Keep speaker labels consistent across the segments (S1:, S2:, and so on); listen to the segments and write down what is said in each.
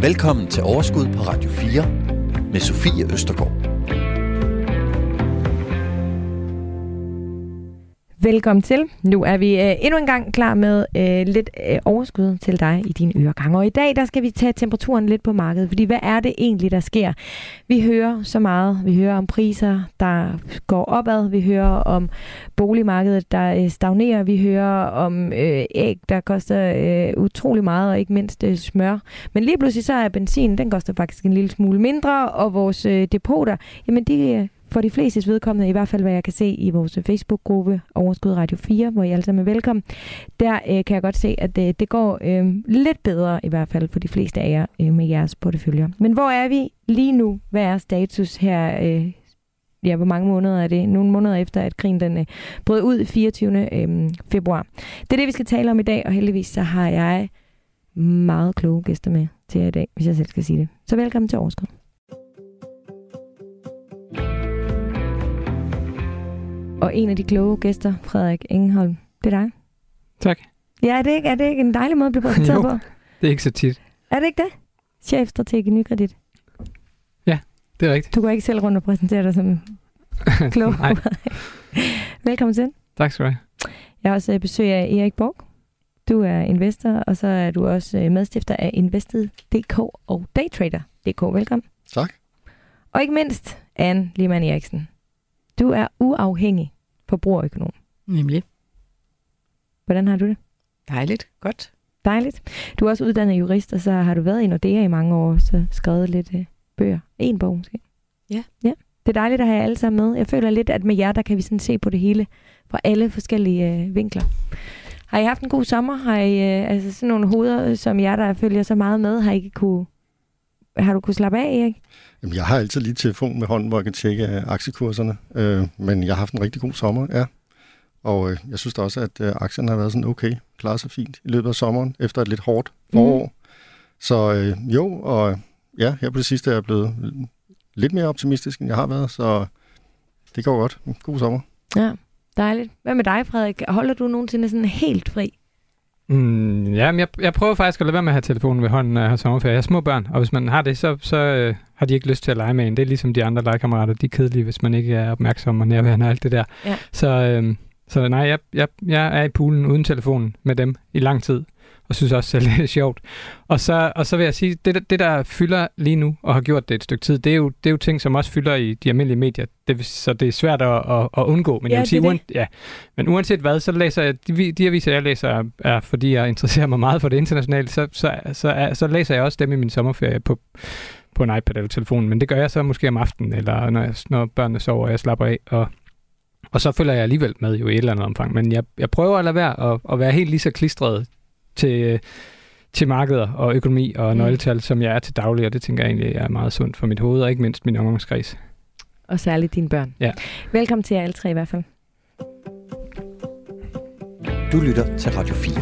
S1: Velkommen til Overskud på Radio 4 med Sofie Østergaard.
S2: Velkommen til. Nu er vi øh, endnu en gang klar med øh, lidt øh, overskud til dig i din øregang. Og i dag der skal vi tage temperaturen lidt på markedet, fordi hvad er det egentlig, der sker? Vi hører så meget. Vi hører om priser, der går opad. Vi hører om boligmarkedet, der øh, stagnerer. Vi hører om øh, æg, der koster øh, utrolig meget, og ikke mindst øh, smør. Men lige pludselig så er benzin, den koster faktisk en lille smule mindre, og vores øh, depoter, jamen de øh, for de flestes vedkommende, i hvert fald hvad jeg kan se i vores Facebook-gruppe Overskud Radio 4, hvor I alle sammen er velkommen, der øh, kan jeg godt se, at øh, det går øh, lidt bedre, i hvert fald for de fleste af jer, øh, med jeres porteføljer. Men hvor er vi lige nu? Hvad er status her? Øh, ja, hvor mange måneder er det? Nogle måneder efter, at krigen den øh, brød ud 24. Øh, februar. Det er det, vi skal tale om i dag, og heldigvis så har jeg meget kloge gæster med til jer i dag, hvis jeg selv skal sige det. Så velkommen til Overskud. Og en af de kloge gæster, Frederik Engeholm, det er dig.
S3: Tak.
S2: Ja, er det ikke, er det ikke en dejlig måde at blive præsenteret på?
S3: Det er ikke så tit.
S2: Er det ikke det? Chefstrateg i Nykredit.
S3: Det er rigtigt.
S2: Du går ikke selv rundt og præsenterer dig som klog. Velkommen til.
S3: tak skal du have.
S2: Jeg har også øh, besøg af Erik Borg. Du er investor, og så er du også øh, medstifter af Invested.dk og Daytrader.dk. Velkommen.
S4: Tak.
S2: Og ikke mindst, Anne Lehmann Eriksen. Du er uafhængig forbrugerøkonom.
S5: Nemlig.
S2: Hvordan har du det?
S5: Dejligt. Godt.
S2: Dejligt. Du er også uddannet jurist, og så har du været i Nordea i mange år, så skrevet lidt øh, bøger. En bog måske.
S5: Ja.
S2: ja. Det er dejligt at have jer alle sammen med. Jeg føler lidt, at med jer, der kan vi sådan se på det hele fra alle forskellige øh, vinkler. Har I haft en god sommer? Har I øh, altså sådan nogle hoveder, som jer, der følger så meget med, har I kunne, har du kunne slappe af, Erik?
S4: Jamen, jeg har altid lige telefon med hånden, hvor jeg kan tjekke øh, aktiekurserne. Øh, men jeg har haft en rigtig god sommer, ja. Og øh, jeg synes da også, at øh, aktierne har været sådan okay, klaret sig fint i løbet af sommeren, efter et lidt hårdt forår. Mm. Så øh, jo, og ja, her på det sidste er jeg blevet lidt mere optimistisk, end jeg har været, så det går godt. God sommer.
S2: Ja, dejligt. Hvad med dig, Frederik? Holder du nogensinde sådan helt fri?
S3: Mm, ja, men jeg, jeg prøver faktisk at lade være med at have telefonen ved hånden, når jeg har sommerferie. Jeg har små børn, og hvis man har det, så, så øh, har de ikke lyst til at lege med en. Det er ligesom de andre legekammerater. De er kedelige, hvis man ikke er opmærksom og nærværende og alt det der.
S2: Ja.
S3: Så, øh, så nej, jeg, jeg, jeg er i poolen uden telefonen med dem i lang tid, og synes også selv, det er sjovt. Og så, og så vil jeg sige, det, det der fylder lige nu, og har gjort det et stykke tid, det er jo, det er jo ting, som også fylder i de almindelige medier. Det, så det er svært at, at, at undgå. Men,
S2: Ja,
S3: jeg vil sige,
S2: det
S3: uan, ja, men uanset hvad, så læser jeg, de, de aviser, jeg læser, er, er, fordi jeg interesserer mig meget for det internationale, så, så, så, er, så læser jeg også dem i min sommerferie på, på en iPad eller telefonen. Men det gør jeg så måske om aftenen, eller når, jeg, når børnene sover, og jeg slapper af. Og, og så følger jeg alligevel med jo i et eller andet omfang. Men jeg, jeg prøver at lade være at, at være helt lige så klistret til, til markeder og økonomi og
S2: Mm.
S3: nøgletal, som jeg er til daglig, og det tænker jeg egentlig er meget sundt for mit hoved, og ikke mindst min omgangskreds.
S2: Og særligt dine børn.
S3: Ja.
S2: Velkommen til jer alle tre i hvert fald.
S1: Du lytter til Radio 4.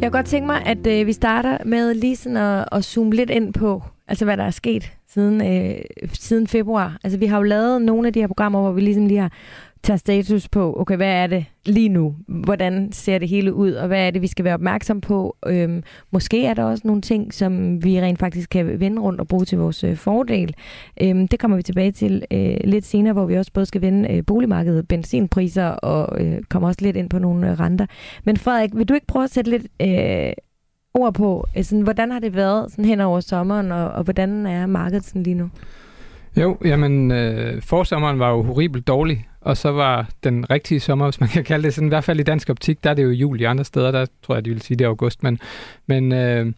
S2: Jeg kunne godt tænke mig, at øh, vi starter med lige sådan at, at zoome lidt ind på, altså hvad der er sket siden, øh, siden februar. Altså vi har jo lavet nogle af de her programmer, hvor vi ligesom lige har tager status på, okay, hvad er det lige nu? Hvordan ser det hele ud, og hvad er det, vi skal være opmærksom på? Øhm, måske er der også nogle ting, som vi rent faktisk kan vende rundt og bruge til vores øh, fordel. Øhm, det kommer vi tilbage til øh, lidt senere, hvor vi også både skal vende øh, boligmarkedet, benzinpriser og øh, kommer også lidt ind på nogle øh, renter. Men Frederik, vil du ikke prøve at sætte lidt øh, ord på, øh, sådan, hvordan har det været sådan hen over sommeren, og, og hvordan er markedet sådan lige nu?
S3: Jo, jamen, øh, forsommeren var jo horribelt dårlig, og så var den rigtige sommer, hvis man kan kalde det sådan, i hvert fald i dansk optik, der er det jo juli, andre steder, der tror jeg, de vil sige, det er august, men, men, øh,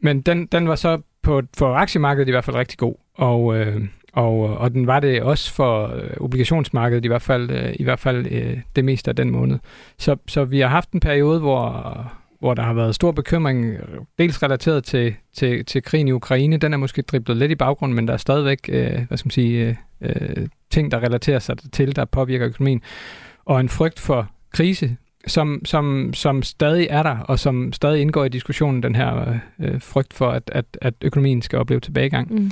S3: men den, den var så på, for aktiemarkedet i hvert fald rigtig god, og, øh, og, og den var det også for øh, obligationsmarkedet, i hvert fald, øh, i hvert fald øh, det meste af den måned. Så, så vi har haft en periode, hvor, hvor der har været stor bekymring, dels relateret til, til, til krigen i Ukraine. Den er måske driblet lidt i baggrunden, men der er stadigvæk øh, hvad skal man sige, øh, øh, ting, der relaterer sig til, der påvirker økonomien. Og en frygt for krise, som, som, som stadig er der, og som stadig indgår i diskussionen, den her øh, frygt for, at, at, at økonomien skal opleve tilbagegang.
S2: Mm.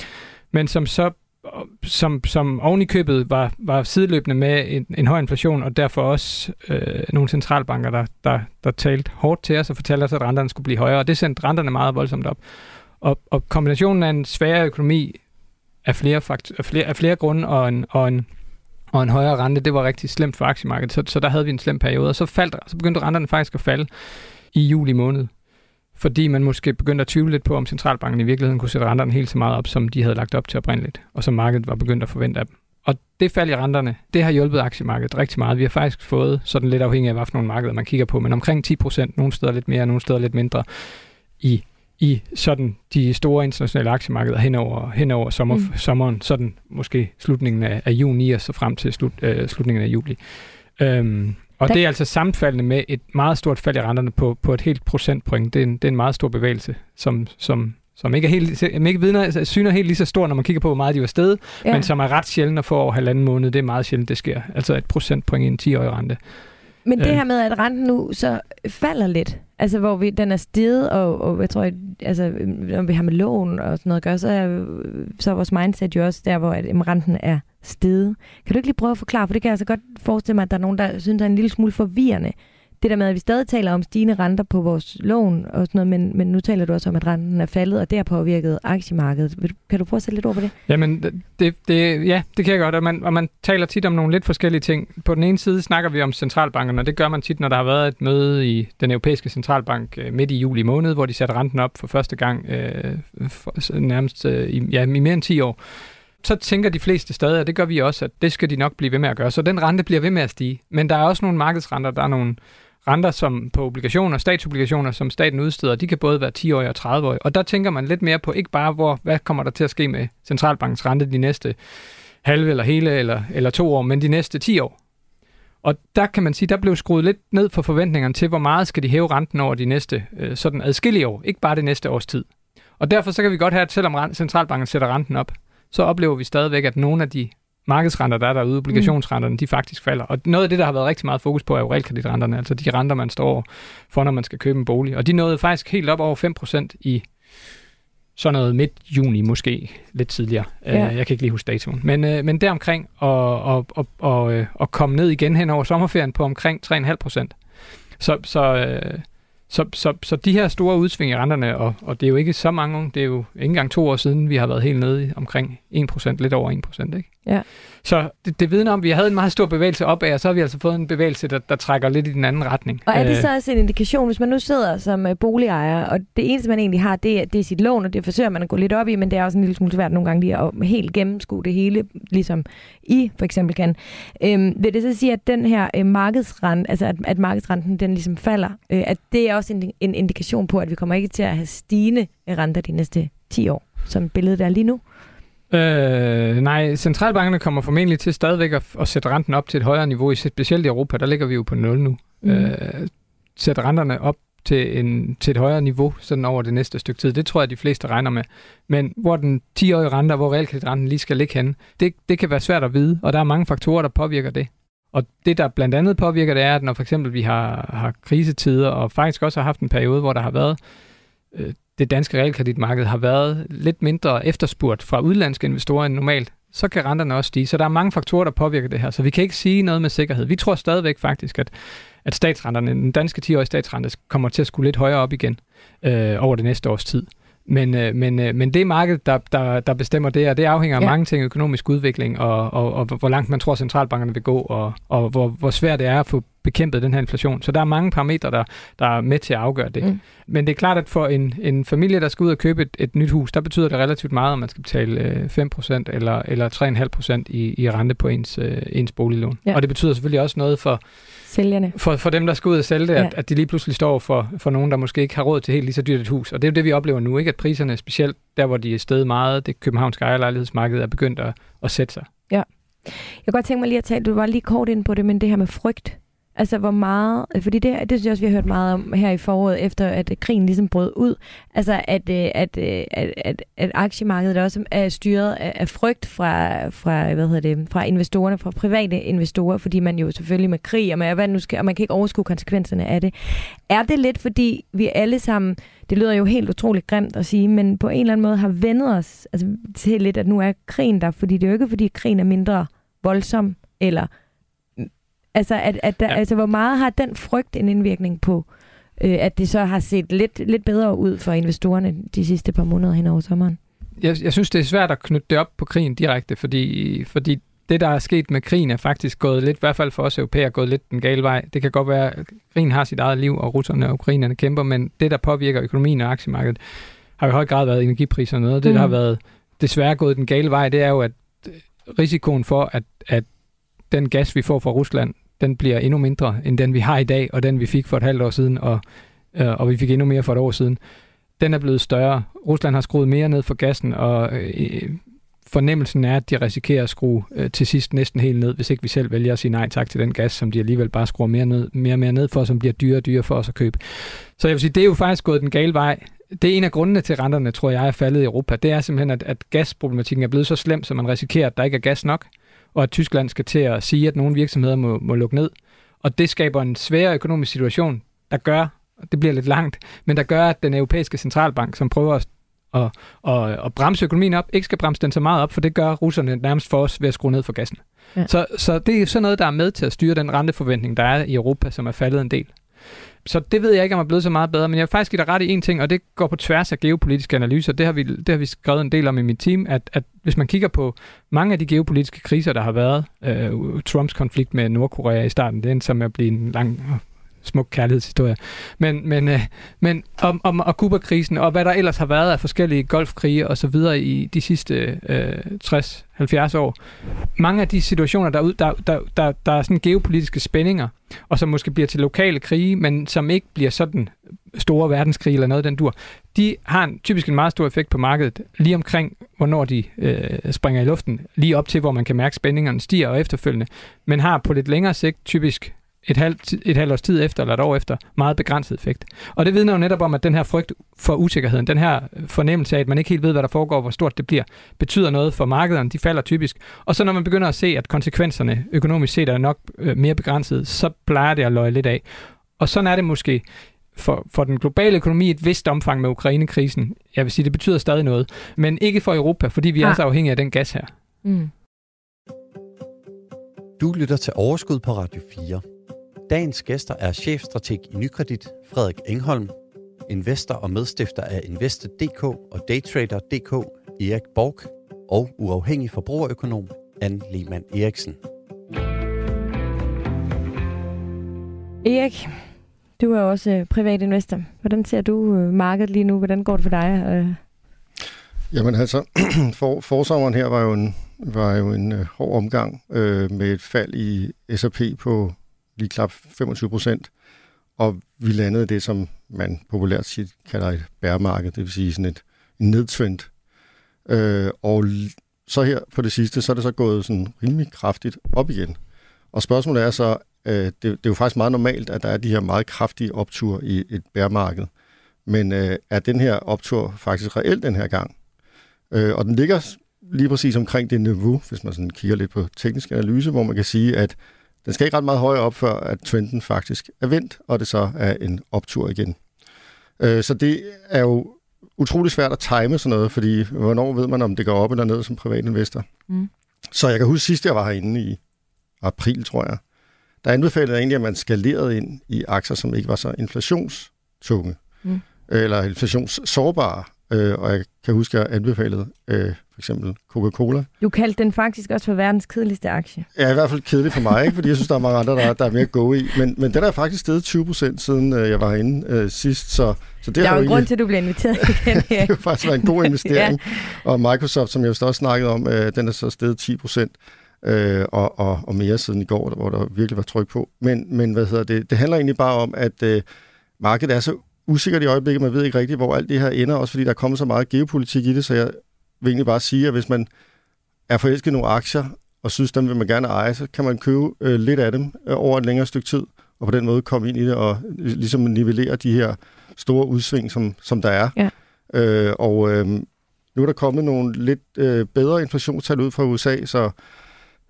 S3: Men som så som, som oven i købet var, var sideløbende med en, en høj inflation, og derfor også øh, nogle centralbanker, der, der, der talte hårdt til os og fortalte os, at renterne skulle blive højere, og det sendte renterne meget voldsomt op. Og, og kombinationen af en sværere økonomi af flere, fakt- af flere, af flere grunde og en, og, en, og en højere rente, det var rigtig slemt for aktiemarkedet, så, så der havde vi en slem periode, og så, faldt, så begyndte renterne faktisk at falde i juli måned fordi man måske begyndte at tvivle lidt på, om centralbanken i virkeligheden kunne sætte renterne helt så meget op, som de havde lagt op til oprindeligt, og som markedet var begyndt at forvente af dem. Og det fald i renterne, det har hjulpet aktiemarkedet rigtig meget. Vi har faktisk fået, sådan lidt afhængig af, hvad for nogle markeder man kigger på, men omkring 10 procent, nogle steder lidt mere, nogle steder lidt mindre, i, i sådan de store internationale aktiemarkeder henover, henover sommer, mm. sommeren, sådan måske slutningen af, af juni og så frem til slut, øh, slutningen af juli. Øhm, og det er altså sammenfaldende med et meget stort fald i renterne på, på et helt procentpoint. Det er en, det er en meget stor bevægelse, som, som, som ikke, er helt, som ikke vidner, altså, syner helt lige så stor, når man kigger på, hvor meget de var stedet, ja. men som er ret sjældent at få over halvanden måned. Det er meget sjældent, det sker. Altså et procentpoint i en 10-årig rente.
S2: Men det her med, at renten nu så falder lidt, altså hvor vi, den er steget, og, og jeg tror, altså, når vi har med lån og sådan noget at gøre, så er, så er vores mindset jo også der, hvor at, jamen, renten er steget. Kan du ikke lige prøve at forklare, for det kan jeg altså godt forestille mig, at der er nogen, der synes, det er en lille smule forvirrende, det der med, at vi stadig taler om stigende renter på vores lån og sådan noget, men, men nu taler du også om, at renten er faldet, og det har påvirket aktiemarkedet. Kan du prøve at sætte lidt ord på det?
S3: Jamen, det, det, ja, det kan jeg godt, og man, og man taler tit om nogle lidt forskellige ting. På den ene side snakker vi om centralbankerne, og det gør man tit, når der har været et møde i den europæiske centralbank øh, midt i juli måned, hvor de satte renten op for første gang øh, for, nærmest øh, i, ja, i mere end 10 år så tænker de fleste stadig, og det gør vi også, at det skal de nok blive ved med at gøre. Så den rente bliver ved med at stige. Men der er også nogle markedsrenter, der er nogle renter som på obligationer, statsobligationer, som staten udsteder, de kan både være 10-årige og 30-årige. Og der tænker man lidt mere på ikke bare, hvor, hvad kommer der til at ske med centralbankens rente de næste halve eller hele eller, eller to år, men de næste 10 år. Og der kan man sige, der blev skruet lidt ned for forventningerne til, hvor meget skal de hæve renten over de næste øh, sådan adskillige år, ikke bare det næste års tid. Og derfor så kan vi godt have, at selvom centralbanken sætter renten op, så oplever vi stadigvæk, at nogle af de markedsrenter, der er derude, obligationsrenterne, mm. de faktisk falder. Og noget af det, der har været rigtig meget fokus på, er jo realkreditrenterne, altså de renter, man står for, når man skal købe en bolig. Og de nåede faktisk helt op over 5% i sådan noget midt juni, måske lidt tidligere. Ja. Uh, jeg kan ikke lige huske datoen. Men, uh, men deromkring og, og, og, og, uh, og komme ned igen hen over sommerferien på omkring 3,5%. Så, så, så, så, så de her store udsving i renterne, og, og det er jo ikke så mange, det er jo ikke engang to år siden, vi har været helt nede i omkring 1%, lidt over 1%, ikke?
S2: Ja.
S3: Så det, det vidner om, at vi havde en meget stor bevægelse opad, og så har vi altså fået en bevægelse, der, der trækker lidt i den anden retning.
S2: Og er det øh. så også en indikation, hvis man nu sidder som øh, boligejer, og det eneste, man egentlig har, det er, det er sit lån, og det forsøger man at gå lidt op i, men det er også en lille smule svært nogle gange lige at helt gennemskue det hele, ligesom I for eksempel kan. Øhm, vil det så sige, at den her øh, markedsrent, altså at, at markedsrenten den ligesom falder, øh, at det er også en, en indikation på, at vi kommer ikke til at have stigende renter de næste 10 år, som billedet er lige nu?
S3: Øh, nej, centralbankerne kommer formentlig til stadigvæk at, at sætte renten op til et højere niveau, specielt i Europa, der ligger vi jo på 0 nu. Mm. Øh, sætte renterne op til, en, til et højere niveau sådan over det næste stykke tid. Det tror jeg, de fleste regner med. Men hvor den 10-årige rente, hvor realkreditrenten lige skal ligge henne, det, det kan være svært at vide, og der er mange faktorer, der påvirker det. Og det, der blandt andet påvirker det, er, at når for eksempel vi har, har krisetider, og faktisk også har haft en periode, hvor der har været øh, det danske realkreditmarked har været lidt mindre efterspurgt fra udlandske investorer end normalt, så kan renterne også stige. Så der er mange faktorer, der påvirker det her, så vi kan ikke sige noget med sikkerhed. Vi tror stadigvæk faktisk, at, at statsrenterne, den danske 10-årige statsrente, kommer til at skulle lidt højere op igen øh, over det næste års tid. Men, øh, men, øh, men det er markedet, der, der, der bestemmer det, og det afhænger af ja. mange ting, økonomisk udvikling, og, og, og hvor langt man tror, centralbankerne vil gå, og, og hvor, hvor svært det er at få bekæmpet den her inflation. Så der er mange parametre, der, der er med til at afgøre det. Mm. Men det er klart, at for en, en familie, der skal ud og købe et, et nyt hus, der betyder det relativt meget, om man skal betale øh, 5% eller, eller 3,5% i, i rente på ens, øh, ens boliglån. Ja. Og det betyder selvfølgelig også noget for
S2: sælgerne.
S3: For, for dem, der skal ud og sælge det, ja. at, at de lige pludselig står for, for nogen, der måske ikke har råd til helt lige så dyrt et hus. Og det er jo det, vi oplever nu, ikke? at priserne, specielt der, hvor de er stedet meget, det københavnske ejerlejlighedsmarked er begyndt at, at sætte sig.
S2: Ja. Jeg kan godt tænke mig lige at tale, du var lige kort ind på det, men det her med frygt. Altså, hvor meget... Øh, fordi det, det synes jeg også, vi har hørt meget om her i foråret, efter at øh, krigen ligesom brød ud. Altså, at, øh, at, at, at, at aktiemarkedet også er styret af, af frygt fra, fra, hvad hedder det, fra investorerne, fra private investorer, fordi man jo selvfølgelig med krig, og man, hvad nu skal, og man kan ikke overskue konsekvenserne af det. Er det lidt, fordi vi alle sammen... Det lyder jo helt utroligt grimt at sige, men på en eller anden måde har vendet os altså, til lidt, at nu er krigen der, fordi det er jo ikke, fordi krigen er mindre voldsom, eller Altså, at, at der, ja. altså, hvor meget har den frygt en indvirkning på, øh, at det så har set lidt, lidt bedre ud for investorerne de sidste par måneder hen over sommeren?
S3: Jeg, jeg synes, det er svært at knytte det op på krigen direkte, fordi, fordi det, der er sket med krigen, er faktisk gået lidt, i hvert fald for os europæere, gået lidt den gale vej. Det kan godt være, at krigen har sit eget liv, og russerne og ukrainerne kæmper, men det, der påvirker økonomien og aktiemarkedet, har i høj grad været energipriser og noget. Det, mm. der har været desværre gået den gale vej, det er jo, at risikoen for, at, at den gas, vi får fra Rusland, den bliver endnu mindre end den, vi har i dag, og den, vi fik for et halvt år siden, og, øh, og vi fik endnu mere for et år siden. Den er blevet større. Rusland har skruet mere ned for gassen, og øh, fornemmelsen er, at de risikerer at skrue øh, til sidst næsten helt ned, hvis ikke vi selv vælger at sige nej tak til den gas, som de alligevel bare skruer mere, ned, mere og mere ned for, som bliver dyrere og dyrere for os at købe. Så jeg vil sige, det er jo faktisk gået den gale vej. Det er en af grundene til, at renterne, tror jeg, er faldet i Europa. Det er simpelthen, at, at gasproblematikken er blevet så slem, så man risikerer, at der ikke er gas nok og at Tyskland skal til at sige, at nogle virksomheder må, må lukke ned. Og det skaber en svær økonomisk situation, der gør, og det bliver lidt langt, men der gør, at den europæiske centralbank, som prøver at, at, at, at bremse økonomien op, ikke skal bremse den så meget op, for det gør russerne nærmest for os ved at skrue ned for gassen. Ja. Så, så det er sådan noget, der er med til at styre den renteforventning, der er i Europa, som er faldet en del. Så det ved jeg ikke, om er blevet så meget bedre, men jeg vil faktisk give dig ret i en ting, og det går på tværs af geopolitiske analyser. Det har vi, det har vi skrevet en del om i mit team, at, at hvis man kigger på mange af de geopolitiske kriser, der har været, øh, Trumps konflikt med Nordkorea i starten, det er som at blive en lang smuk kærlighedshistorie. Men, men, øh, men om, om og Kuba-krisen, og hvad der ellers har været af forskellige golfkrige og så videre i de sidste øh, 60-70 år. Mange af de situationer, der, der, der, der, der er sådan geopolitiske spændinger, og som måske bliver til lokale krige, men som ikke bliver sådan store verdenskrig eller noget den dur, de har en, typisk en meget stor effekt på markedet, lige omkring, hvornår de øh, springer i luften, lige op til, hvor man kan mærke, at spændingerne stiger og efterfølgende, men har på lidt længere sigt typisk et halvt, et halvt års tid efter, eller et år efter, meget begrænset effekt. Og det vidner jo netop om, at den her frygt for usikkerheden, den her fornemmelse af, at man ikke helt ved, hvad der foregår, hvor stort det bliver, betyder noget for markederne. De falder typisk. Og så når man begynder at se, at konsekvenserne økonomisk set er nok øh, mere begrænsede, så plejer det at løje lidt af. Og sådan er det måske for, for den globale økonomi i et vist omfang med Ukraine-krisen. Jeg vil sige, det betyder stadig noget. Men ikke for Europa, fordi vi ja. er så afhængige af den gas her. Mm.
S1: Du lytter til Overskud på Radio 4. Dagens gæster er chefstrateg i Nykredit, Frederik Engholm, investor og medstifter af Invested.dk og Daytrader.dk, Erik Borg, og uafhængig forbrugerøkonom, Anne Lehmann Eriksen.
S2: Erik, du er også øh, privat investor. Hvordan ser du øh, markedet lige nu? Hvordan går det for dig? Øh?
S4: Jamen altså, for, forsommeren her var jo en, var jo en hård omgang øh, med et fald i S&P på lige klap 25 procent, og vi landede det, som man populært siger, kalder et bærmarked, det vil sige sådan et nedtrend. Øh, og så her på det sidste, så er det så gået sådan rimelig kraftigt op igen. Og spørgsmålet er så, øh, det, det er jo faktisk meget normalt, at der er de her meget kraftige optur i et bærmarked. Men øh, er den her optur faktisk reelt den her gang? Øh, og den ligger lige præcis omkring det niveau, hvis man sådan kigger lidt på teknisk analyse, hvor man kan sige, at den skal ikke ret meget højere op, før at trenden faktisk er vendt, og det så er en optur igen. Øh, så det er jo utrolig svært at time sådan noget, fordi hvornår ved man, om det går op eller ned som privatinvestor? Mm. Så jeg kan huske sidst, jeg var herinde i april, tror jeg, der anbefalede jeg egentlig, at man skalerede ind i aktier, som ikke var så inflationstunge, mm. eller inflationssårbare. Øh, og jeg kan huske, at jeg anbefalede øh, for eksempel Coca-Cola.
S2: Du kaldte den faktisk også for verdens kedeligste aktie.
S4: Ja, i hvert fald kedelig for mig, ikke? fordi jeg synes, der er mange andre, der, der er mere go i. Men, men den er faktisk steget 20 procent, siden øh, jeg var herinde øh, sidst. Så, så det
S2: der
S4: er
S2: jo en grund til, at du bliver inviteret igen.
S4: det har faktisk været en god investering. ja. Og Microsoft, som jeg også snakkede om, øh, den er så steget 10 procent. Øh, og, og, og mere siden i går, hvor der virkelig var tryk på. Men, men hvad hedder det? Det handler egentlig bare om, at øh, markedet er så usikkert i øjeblikket. Man ved ikke rigtigt, hvor alt det her ender, også fordi der er kommet så meget geopolitik i det, så jeg vil egentlig bare sige, at hvis man er forelsket i nogle aktier, og synes, dem vil man gerne eje, så kan man købe øh, lidt af dem øh, over et længere stykke tid, og på den måde komme ind i det og ligesom nivellere de her store udsving, som, som der er.
S2: Ja.
S4: Øh, og øh, nu er der kommet nogle lidt øh, bedre inflationstal ud fra USA, så,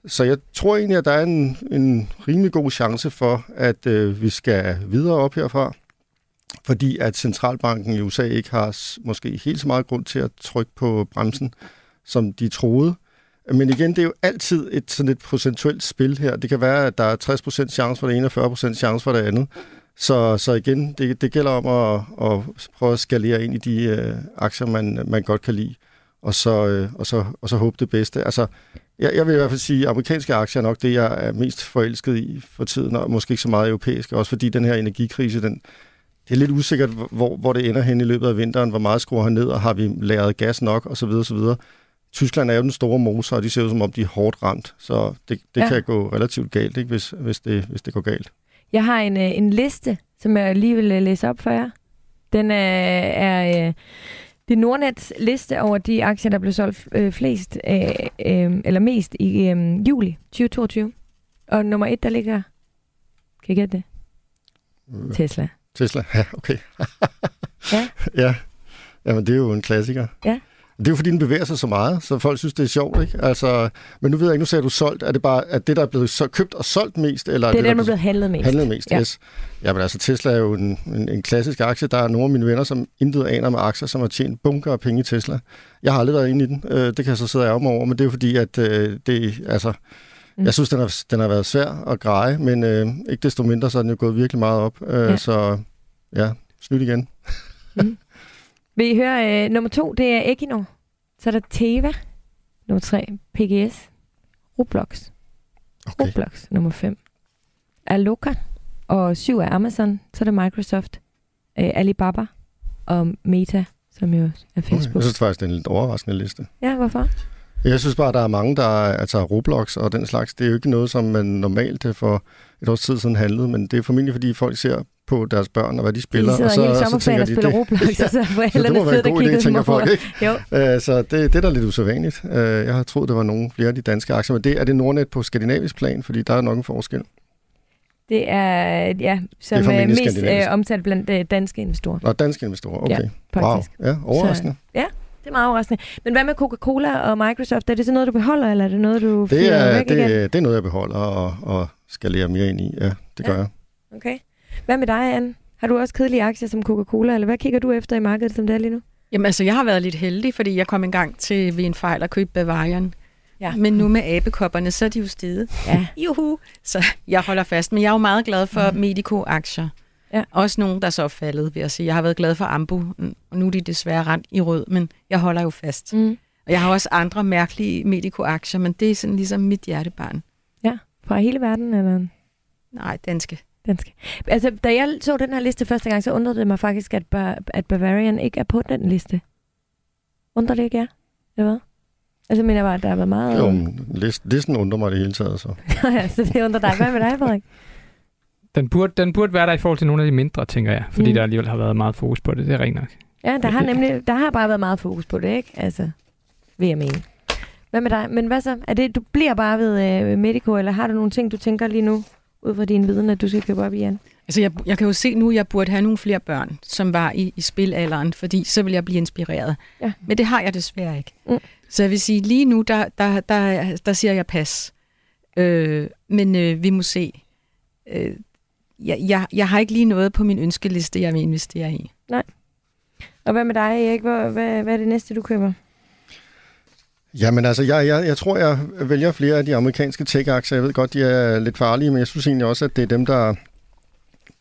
S4: så jeg tror egentlig, at der er en, en rimelig god chance for, at øh, vi skal videre op herfra, fordi at centralbanken i USA ikke har måske helt så meget grund til at trykke på bremsen, som de troede. Men igen, det er jo altid et sådan et procentuelt spil her. Det kan være, at der er 60% chance for det ene og 40% chance for det andet. Så, så igen, det, det gælder om at, at prøve at skalere ind i de øh, aktier, man, man godt kan lide, og så, øh, og, så, og så håbe det bedste. Altså, jeg, jeg vil i hvert fald sige, at amerikanske aktier er nok det, jeg er mest forelsket i for tiden, og måske ikke så meget europæiske, også fordi den her energikrise, den, det er lidt usikkert, hvor, hvor det ender hen i løbet af vinteren, hvor meget skruer han ned, og har vi lagret gas nok, osv. osv. Tyskland er jo den store motor, og de ser ud som om, de er hårdt ramt, så det, det ja. kan gå relativt galt, ikke, hvis, hvis, det, hvis det går galt.
S2: Jeg har en, øh, en liste, som jeg lige vil øh, læse op for jer. Den er, er det er Nordnets liste over de aktier, der blev solgt øh, flest, øh, øh, eller mest i øh, juli 2022. Og nummer et, der ligger... Kan I gætte det?
S4: Øh,
S2: Tesla.
S4: Tesla, ja, okay.
S2: ja.
S4: ja. Jamen, det er jo en klassiker.
S2: Ja.
S4: Det er jo fordi, den bevæger sig så meget, så folk synes, det er sjovt, ikke? Altså, men nu ved jeg ikke, nu sagde du solgt. Er det bare at det, der er blevet så købt og solgt mest? Eller
S2: det er
S4: det,
S2: den, der er blevet handlet mest.
S4: Handlet mest, ja. yes. Ja, men altså Tesla er jo en, en, en klassisk aktie. Der er nogle af mine venner, som intet aner med aktier, som har tjent bunker af penge i Tesla. Jeg har aldrig været inde i den. Øh, det kan jeg så sidde og mig over, men det er jo fordi, at øh, det, altså, mm. jeg synes, den har, den har været svær at greje, men øh, ikke desto mindre, så er den jo gået virkelig meget op. Øh, ja. Så ja, snyt igen.
S2: mm. Vil I høre, øh, nummer to, det er Equinor. Så er der Teva, nummer 3, PGS, Roblox, okay. Roblox, nummer 5, Aloka, og 7 er Amazon, så er der Microsoft, øh, Alibaba og Meta, som jo er Facebook. Okay.
S4: Jeg synes faktisk, det er en lidt overraskende liste.
S2: Ja, hvorfor?
S4: Jeg synes bare, der er mange, der altså Roblox og den slags. Det er jo ikke noget, som man normalt for et års tid siden handlede, men det er formentlig, fordi folk ser på deres børn og hvad de spiller.
S2: De og så, hele så tænker de,
S4: spiller
S2: det, Roblox, ja, og så
S4: så det må være en god idé, tænker folk, ikke?
S2: Jo.
S4: Uh, så det, det er da lidt usædvanligt. Uh, jeg har troet, der var nogle flere af de danske aktier, men det er det Nordnet på skandinavisk plan, fordi der er nok en forskel.
S2: Det er, ja, som er mest øh, omtalt blandt øh, danske investorer.
S4: Nå, danske investorer, okay.
S2: Ja,
S4: wow. Ja, overraskende. Så,
S2: ja, det er meget overraskende. Men hvad med Coca-Cola og Microsoft? Er det så noget, du beholder, eller er det noget, du
S4: det er,
S2: væk
S4: det,
S2: igen?
S4: det er noget, jeg beholder og, og skal lære mere ind i. Ja, det gør
S2: ja.
S4: jeg.
S2: Okay. Hvad med dig, Anne? Har du også kedelige aktier som Coca-Cola, eller hvad kigger du efter i markedet, som det er lige nu?
S5: Jamen altså, jeg har været lidt heldig, fordi jeg kom engang til ved en fejl at købe Bavarian. Ja. Men nu med abekopperne, så er de jo steget.
S2: Ja.
S5: Juhu! Så jeg holder fast. Men jeg er jo meget glad for mm. Medico-aktier. Ja. Også nogle, der så er faldet, vil jeg sige. Jeg har været glad for Ambu, og nu er de desværre rent i rød, men jeg holder jo fast. Mm. Og jeg har også andre mærkelige Medico-aktier, men det er sådan ligesom mit hjertebarn.
S2: Ja, fra hele verden, eller?
S5: Nej, danske.
S2: Danske. Altså, da jeg så den her liste første gang, så undrede det mig faktisk, at, ba- at Bavarian ikke er på den liste. Undrer det ikke jer? Eller hvad? Altså, mener bare, at der har været meget...
S4: Jo, listen, listen undrer mig det hele taget, så.
S2: ja, så det undrer dig. Hvad med dig, Frederik?
S3: Den burde, den burde være der i forhold til nogle af de mindre, tænker jeg. Fordi mm. der alligevel har været meget fokus på det. Det er rent nok.
S2: Ja, der har nemlig der har bare været meget fokus på det, ikke? Altså, vil jeg mene. Hvad med dig? Men hvad så? Er det, du bliver bare ved uh, Medico, eller har du nogle ting, du tænker lige nu, ud fra din viden, at du skal købe op igen?
S5: Altså, jeg, jeg kan jo se nu, at jeg burde have nogle flere børn, som var i, i spilalderen, fordi så vil jeg blive inspireret. Ja. Men det har jeg desværre ikke. Mm. Så jeg vil sige, lige nu, der, der, der, der siger jeg pas. Øh, men øh, vi må se. Øh, jeg, jeg, jeg har ikke lige noget på min ønskeliste, jeg vil investere i.
S2: Nej. Og hvad med dig, Erik? Hvad, hvad, hvad er det næste, du køber?
S4: Jamen altså, jeg, jeg, jeg tror, jeg vælger flere af de amerikanske tech-aktier. Jeg ved godt, de er lidt farlige, men jeg synes egentlig også, at det er dem, der,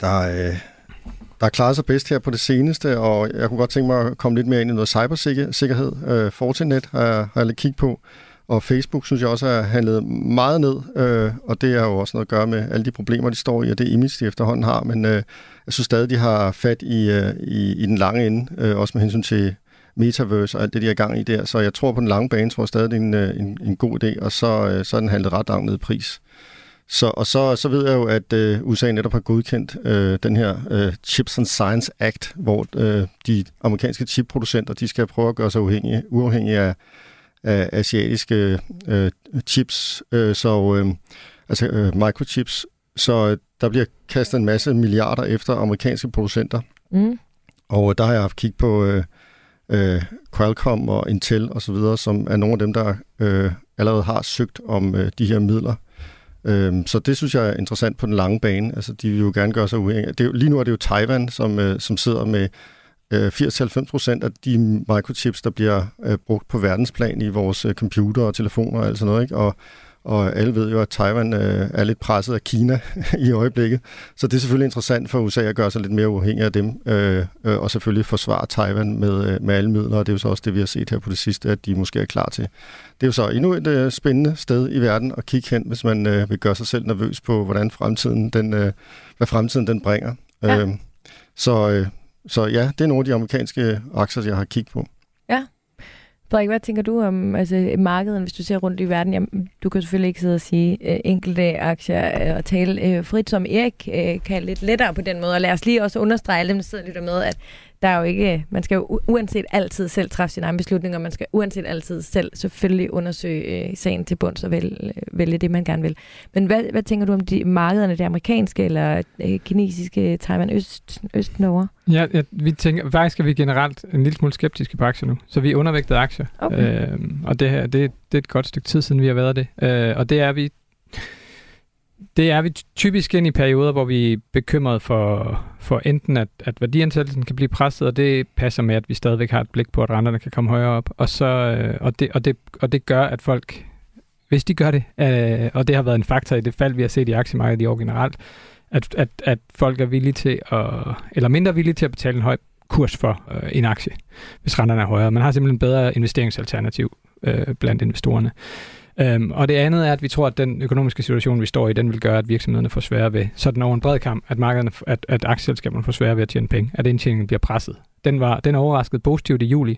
S4: der, øh, der klaret sig bedst her på det seneste, og jeg kunne godt tænke mig at komme lidt mere ind i noget cybersikkerhed. Øh, Fortinet har jeg, har jeg lidt kig på, og Facebook synes jeg også har handlet meget ned, øh, og det har jo også noget at gøre med alle de problemer, de står i, og det image, de efterhånden har, men øh, jeg synes stadig, de har fat i, øh, i, i den lange ende, øh, også med hensyn til metaverse og alt det, de er i gang i der. Så jeg tror på den lange bane, tror jeg stadig, det er en, øh, en, en god idé, og så, øh, så er den handlet ret langt ned i pris. Så, og så, så ved jeg jo, at øh, USA netop har godkendt øh, den her øh, Chips and Science Act, hvor øh, de amerikanske chipproducenter de skal prøve at gøre sig uafhængige, uafhængige af, af asiatiske øh, chips, øh, så øh, altså øh, microchips. så der bliver kastet en masse milliarder efter amerikanske producenter.
S2: Mm.
S4: Og der har jeg haft kig på øh, øh, Qualcomm og Intel osv., som er nogle af dem, der øh, allerede har søgt om øh, de her midler. Øh, så det synes jeg er interessant på den lange bane. Altså, de vil jo gerne gøre sig uafhængige. Det er jo, lige nu er det jo Taiwan, som, øh, som sidder med øh, 80-90 procent af de microchips, der bliver øh, brugt på verdensplan i vores øh, computer og telefoner og alt sådan noget. Ikke? Og og alle ved jo, at Taiwan øh, er lidt presset af Kina i øjeblikket. Så det er selvfølgelig interessant for USA at gøre sig lidt mere uafhængig af dem, øh, øh, og selvfølgelig forsvare Taiwan med, øh, med alle midler, og det er jo så også det, vi har set her på det sidste, at de måske er klar til. Det er jo så endnu et øh, spændende sted i verden at kigge hen, hvis man øh, vil gøre sig selv nervøs på, hvordan fremtiden den, øh, hvad fremtiden den bringer. Ja. Øh, så, øh, så ja, det er nogle af de amerikanske aktier, jeg har kigget på.
S2: Frederik, hvad tænker du om altså, markedet, hvis du ser rundt i verden? Jamen, du kan selvfølgelig ikke sidde og sige øh, enkelte aktier øh, og tale øh, frit, som Erik øh, kan lidt lettere på den måde. Og lad os lige også understrege alle dem, der sidder og med, at der er jo ikke, man skal jo uanset altid selv træffe sine egne beslutninger, man skal uanset altid selv selvfølgelig undersøge øh, sagen til bunds og vælge, øh, vælge det, man gerne vil. Men hvad, hvad tænker du om de markederne, det amerikanske eller øh, kinesiske, Taiwan, Øst, Øst Norge?
S3: Ja, ja, vi tænker, faktisk er vi generelt en lille smule skeptiske på aktier nu, så vi er undervægtet aktier. Okay. Øh, og det her, det, det er et godt stykke tid siden, vi har været det. Øh, og det er vi det er vi typisk ind i perioder, hvor vi er bekymret for, for enten, at, at værdiansættelsen kan blive presset, og det passer med, at vi stadigvæk har et blik på, at renterne kan komme højere op. Og, så, øh, og, det, og, det, og det gør, at folk, hvis de gør det, øh, og det har været en faktor i det fald, vi har set i aktiemarkedet i år generelt, at, at, at folk er villige til at, eller mindre villige til at betale en høj kurs for øh, en aktie, hvis renterne er højere. Man har simpelthen en bedre investeringsalternativ øh, blandt investorerne. Øhm, og det andet er, at vi tror, at den økonomiske situation, vi står i, den vil gøre, at virksomhederne får svære ved, sådan over en bred kamp, at, markederne, at, at aktieselskaberne får svære ved at tjene penge, at indtjeningen bliver presset. Den, var, den overraskede positivt i juli,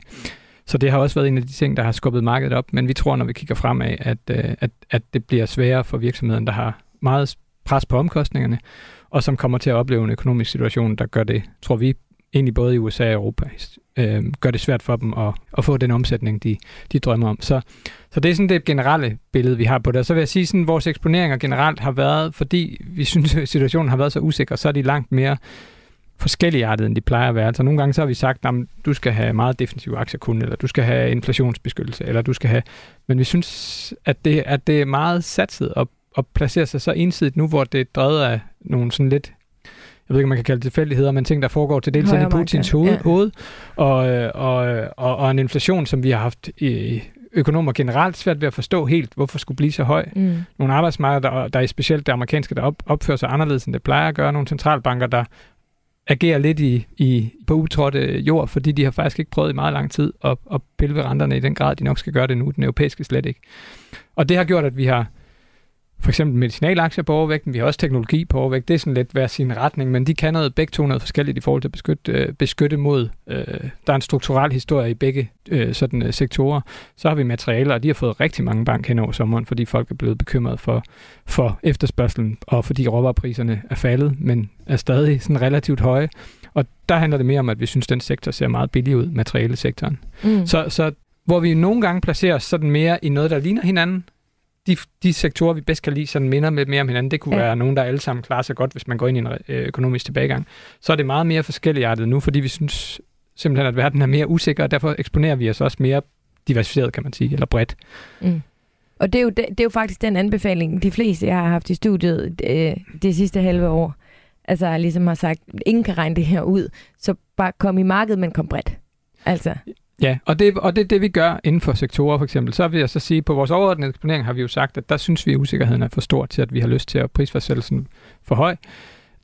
S3: så det har også været en af de ting, der har skubbet markedet op, men vi tror, når vi kigger fremad, at, øh, at, at det bliver sværere for virksomheden, der har meget pres på omkostningerne, og som kommer til at opleve en økonomisk situation, der gør det, tror vi, egentlig både i USA og Europa, øh, gør det svært for dem at, at få den omsætning, de, de drømmer om. Så, så det er sådan det generelle billede, vi har på det. Og så vil jeg sige, at vores eksponeringer generelt har været, fordi vi synes, at situationen har været så usikker, så er de langt mere forskelligartet, end de plejer at være. Altså nogle gange så har vi sagt, at du skal have meget defensiv aktier kun, eller du skal have inflationsbeskyttelse, eller du skal have... Men vi synes, at det, at det er meget satset og, og placerer sig så ensidigt nu, hvor det er drevet af nogle sådan lidt jeg ved ikke, om man kan kalde det tilfældigheder, men ting, der foregår til dels i Putins hoved, ja. hoved og, og, og, og en inflation, som vi har haft i økonomer generelt svært ved at forstå helt, hvorfor skulle blive så høj. Mm. Nogle arbejdsmarkeder, der, der er specielt det amerikanske, der op, opfører sig anderledes, end det plejer at gøre. Nogle centralbanker, der agerer lidt i, i, på utrådte jord, fordi de har faktisk ikke prøvet i meget lang tid at, at pille ved renterne i den grad, de nok skal gøre det nu. Den europæiske slet ikke. Og det har gjort, at vi har for eksempel medicinalaktier på overvægten, vi har også teknologi på overvægt, det er sådan lidt hver sin retning, men de kan noget, begge to noget forskelligt i forhold til at beskytte, øh, beskytte mod, øh, der er en strukturel historie i begge øh, sådan øh, sektorer. Så har vi materialer, og de har fået rigtig mange bank hen over sommeren, fordi folk er blevet bekymret for, for efterspørgselen, og fordi råvarepriserne er faldet, men er stadig sådan relativt høje. Og der handler det mere om, at vi synes, at den sektor ser meget billig ud, materialesektoren. Mm. Så, så hvor vi nogle gange placerer os sådan mere i noget, der ligner hinanden, de, de sektorer, vi bedst kan lide, sådan minder lidt mere om hinanden. Det kunne ja. være nogen, der alle sammen klarer sig godt, hvis man går ind i en øh, økonomisk tilbagegang. Så er det meget mere forskelligartet nu, fordi vi synes simpelthen, at verden er mere usikker, og derfor eksponerer vi os også mere diversificeret, kan man sige, eller bredt.
S2: Mm. Og det er, jo, det, det er jo faktisk den anbefaling, de fleste, jeg har haft i studiet øh, det sidste halve år, altså ligesom har sagt, ingen kan regne det her ud, så bare kom i markedet, men kom bredt. Altså.
S3: Ja, og det, og det er det, vi gør inden for sektorer for eksempel. Så vil jeg så sige, på vores overordnede eksponering har vi jo sagt, at der synes vi, at usikkerheden er for stor til, at vi har lyst til at prisfastsættelsen for høj,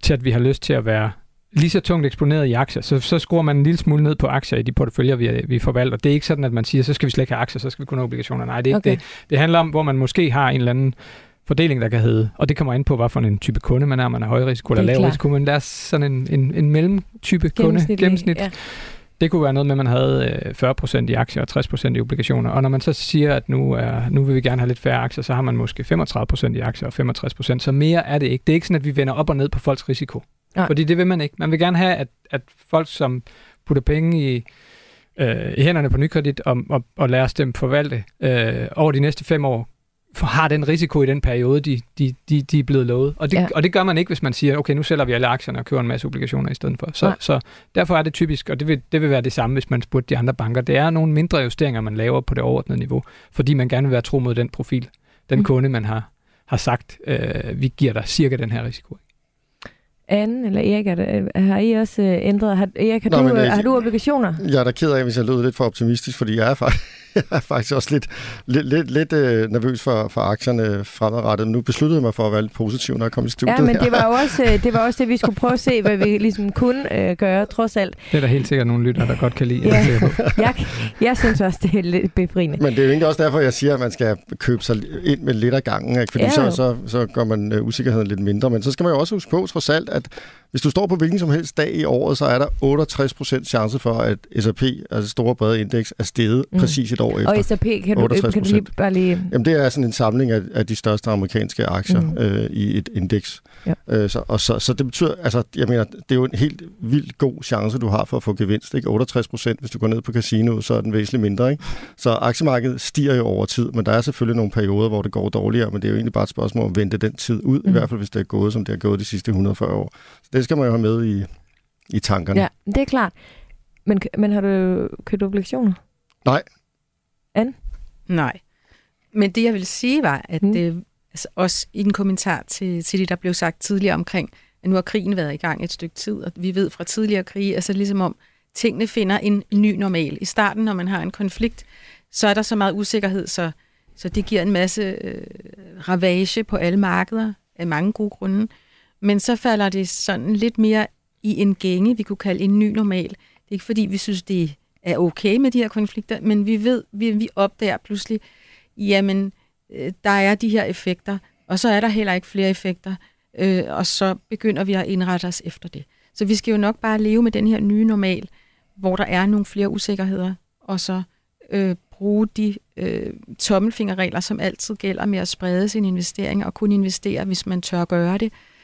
S3: til at vi har lyst til at være lige så tungt eksponeret i aktier, så, så skruer man en lille smule ned på aktier i de porteføljer, vi, vi forvalter. Det er ikke sådan, at man siger, så skal vi slet ikke have aktier, så skal vi kun have obligationer. Nej, det er okay. ikke det. Det handler om, hvor man måske har en eller anden fordeling, der kan hedde, og det kommer ind på, hvad for en type kunde man er, man er høj risiko eller lav risiko, men der er sådan en, en, en mellemtype kunde, gennemsnit, ja. Det kunne være noget med, at man havde 40% øh, i aktier og 60% i obligationer. Og når man så siger, at nu, er, nu vil vi gerne have lidt færre aktier, så har man måske 35% i aktier og 65%. Så mere er det ikke. Det er ikke sådan, at vi vender op og ned på folks risiko. Nej. Fordi det vil man ikke. Man vil gerne have, at, at folk, som putter penge i, øh, i hænderne på nykredit og, og, og lærer os dem forvalte øh, over de næste fem år, har den risiko i den periode, de, de, de, de er blevet lovet. Og det, ja. og det gør man ikke, hvis man siger, okay, nu sælger vi alle aktierne og køber en masse obligationer i stedet for. Så, så derfor er det typisk, og det vil, det vil være det samme, hvis man spurgte de andre banker. Det er nogle mindre justeringer, man laver på det overordnede niveau, fordi man gerne vil være tro mod den profil, den mm. kunde, man har, har sagt, øh, vi giver dig cirka den her risiko.
S2: Anne eller Erik, er det, har I også øh, ændret? Har, Erik, har, Nå, du, men, har du obligationer?
S4: Jeg er da ked af, hvis jeg lød lidt for optimistisk, fordi jeg er faktisk, jeg er faktisk også lidt, lidt, lidt, lidt øh, nervøs for, for aktierne fremadrettet. Nu besluttede jeg mig for at være lidt positiv, når jeg kom i studiet
S2: Ja, men det var, jo også, øh, det var også det, vi skulle prøve at se, hvad vi ligesom kunne øh, gøre, trods alt.
S3: Det er der helt sikkert nogle lyttere, der godt kan lide.
S2: Ja. jeg, jeg synes også, det er lidt befriende.
S4: Men det er jo egentlig også derfor, jeg siger, at man skal købe sig ind med lidt af gangen, ikke? fordi ja. så, så, så gør man øh, usikkerheden lidt mindre. Men så skal man jo også huske på, trods alt, at hvis du står på hvilken som helst dag i året, så er der 68% chance for, at S&P, altså store brede indeks, er steget mm. præcis et år efter.
S2: Og S&P, kan du, kan du lige bare lige...
S4: Jamen, det er sådan en samling af, af de største amerikanske aktier mm. øh, i et indeks. Ja. Øh, så, og så, så det betyder, altså, jeg mener, det er jo en helt vildt god chance, du har for at få gevinst. Ikke? 68 procent, hvis du går ned på casino, så er den væsentligt mindre. Ikke? Så aktiemarkedet stiger jo over tid, men der er selvfølgelig nogle perioder, hvor det går dårligere, men det er jo egentlig bare et spørgsmål om at vente den tid ud, mm. i hvert fald hvis det er gået, som det har gået de sidste 140 år. Så det skal man jo have med i, i tankerne.
S2: Ja, det er klart. Men, men har du købt obligationer?
S4: Nej.
S2: Anne?
S5: Nej. Men det, jeg vil sige, var, at mm. det, altså også i en kommentar til, til det, der blev sagt tidligere omkring, at nu har krigen været i gang et stykke tid, og vi ved fra tidligere krige, altså ligesom om tingene finder en ny normal. I starten, når man har en konflikt, så er der så meget usikkerhed, så, så det giver en masse øh, ravage på alle markeder af mange gode grunde. Men så falder det sådan lidt mere i en gænge, vi kunne kalde en ny normal. Det er ikke fordi, vi synes, det er okay med de her konflikter, men vi ved, vi, vi opdager pludselig, jamen, øh, der er de her effekter, og så er der heller ikke flere effekter, øh, og så begynder vi at indrette os efter det. Så vi skal jo nok bare leve med den her nye normal, hvor der er nogle flere usikkerheder, og så øh, bruge de øh, tommelfingerregler, som altid gælder med at sprede sin investering og kun investere, hvis man tør gøre det, øh,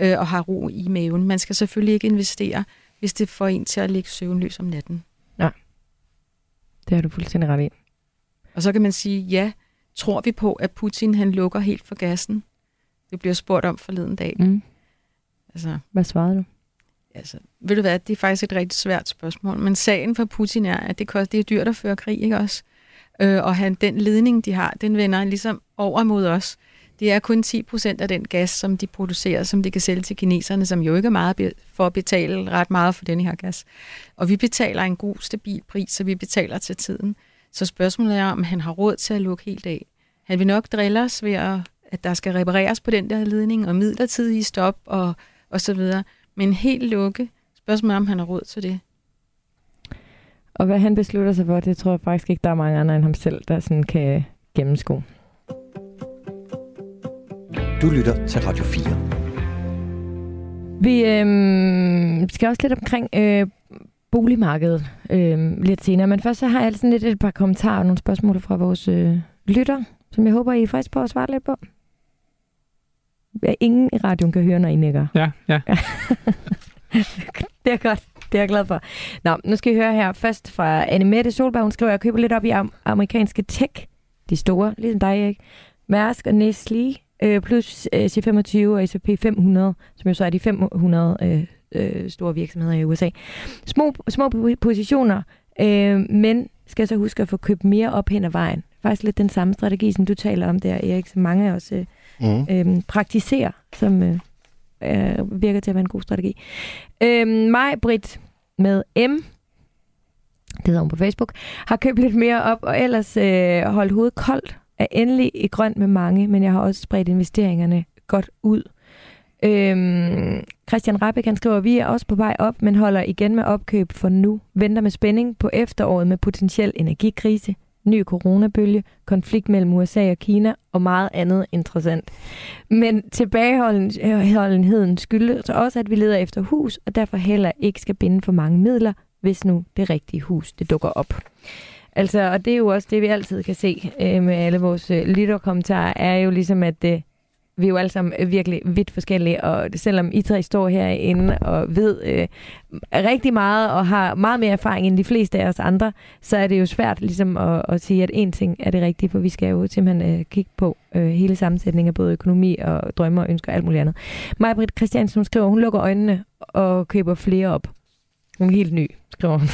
S5: og har ro i maven. Man skal selvfølgelig ikke investere, hvis det får en til at ligge søvnløs om natten.
S2: Ja, det har du fuldstændig ret i.
S5: Og så kan man sige, ja, tror vi på, at Putin han lukker helt for gassen? Det bliver spurgt om forleden dag.
S2: Mm. Altså, Hvad svarede du?
S5: Altså, ved du hvad, det er faktisk et rigtig svært spørgsmål, men sagen for Putin er, at det, koster, det er dyrt at føre krig, ikke også? Øh, og han, den ledning, de har, den vender ligesom over mod os. Det er kun 10 procent af den gas, som de producerer, som de kan sælge til kineserne, som jo ikke er meget for at betale ret meget for den her gas. Og vi betaler en god, stabil pris, så vi betaler til tiden. Så spørgsmålet er, om han har råd til at lukke helt af. Han vil nok drille os ved, at, at der skal repareres på den der ledning, og midlertidige stop og, og så videre. Men helt lukke, spørgsmålet er, om han har råd til det.
S2: Og hvad han beslutter sig for, det tror jeg faktisk ikke, der er mange andre end ham selv, der sådan kan gennemskue.
S1: Du lytter til Radio 4.
S2: Vi øh, skal også lidt omkring øh, boligmarkedet øh, lidt senere, men først så har jeg sådan lidt et par kommentarer og nogle spørgsmål fra vores øh, lytter, som jeg håber, I er frisk på at svare lidt på. Ja, ingen i radioen kan høre, når I nikker.
S3: Ja, ja.
S2: det er godt. Det er jeg glad for. Nå, nu skal I høre her først fra Anne Mette Solberg. Hun skriver, at jeg køber lidt op i am- amerikanske tech. De store, ligesom dig, ikke? Mærsk og Nestlé, øh, plus øh, C25 og S&P 500, som jo så er de 500 øh, øh, store virksomheder i USA. Små, små positioner, øh, men skal så huske at få købt mere op hen ad vejen. Faktisk lidt den samme strategi, som du taler om der, Erik, som mange også øh, mm. øh, praktiserer, som øh, øh, virker til at være en god strategi. Øh, mig, Britt, med M, det hedder hun på Facebook, har købt lidt mere op, og ellers øh, holdt hovedet koldt, er endelig i grønt med mange, men jeg har også spredt investeringerne godt ud. Øhm, Christian Rabeck, han skriver, vi er også på vej op, men holder igen med opkøb for nu. Venter med spænding på efteråret med potentiel energikrise, ny coronabølge, konflikt mellem USA og Kina og meget andet interessant. Men tilbageholdenheden skyldes også, at vi leder efter hus, og derfor heller ikke skal binde for mange midler, hvis nu det rigtige hus det dukker op. Altså, og det er jo også det, vi altid kan se øh, med alle vores øh, lytterkommentarer, er jo ligesom, at øh, vi er jo alle sammen virkelig vidt forskellige, og selvom I tre står herinde og ved øh, rigtig meget og har meget mere erfaring end de fleste af os andre, så er det jo svært ligesom at, at sige, at én ting er det rigtige, for vi skal jo simpelthen øh, kigge på øh, hele sammensætningen af både økonomi og drømme og ønsker og alt muligt andet. Majbrit Christiansen hun skriver, hun lukker øjnene og køber flere op. Hun er helt ny, skriver hun.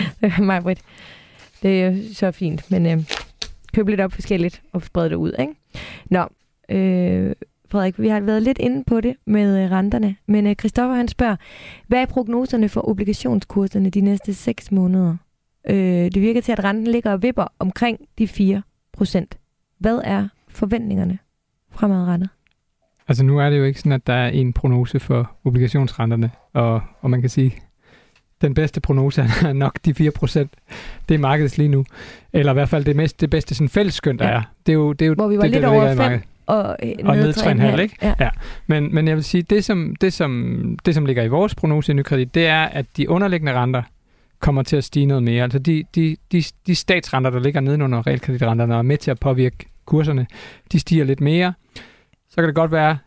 S2: Majbrit. Det er så fint, men øh, køb lidt op forskelligt og spred det ud, ikke? Nå, øh, Frederik, vi har været lidt inde på det med øh, renterne, men øh, Christoffer han spørger, hvad er prognoserne for obligationskurserne de næste 6 måneder? Øh, det virker til, at renten ligger og vipper omkring de 4 procent. Hvad er forventningerne fremadrettet?
S3: Altså nu er det jo ikke sådan, at der er en prognose for obligationsrenterne, og, og man kan sige, den bedste prognose er nok de 4 procent. Det er markedet lige nu. Eller i hvert fald det, mest, det bedste sådan fællesskøn, der ja. er. Det er jo, det er jo
S2: Hvor vi var
S3: det,
S2: lidt
S3: det,
S2: over 5 og,
S3: øh, og ned 3,5, ikke?
S2: Ja.
S3: ja. Men, men jeg vil sige, det som, det, som, det som ligger i vores prognose i nykredit, det er, at de underliggende renter kommer til at stige noget mere. Altså de, de, de, de statsrenter, der ligger nedenunder realkreditrenterne og er med til at påvirke kurserne, de stiger lidt mere. Så kan det godt være,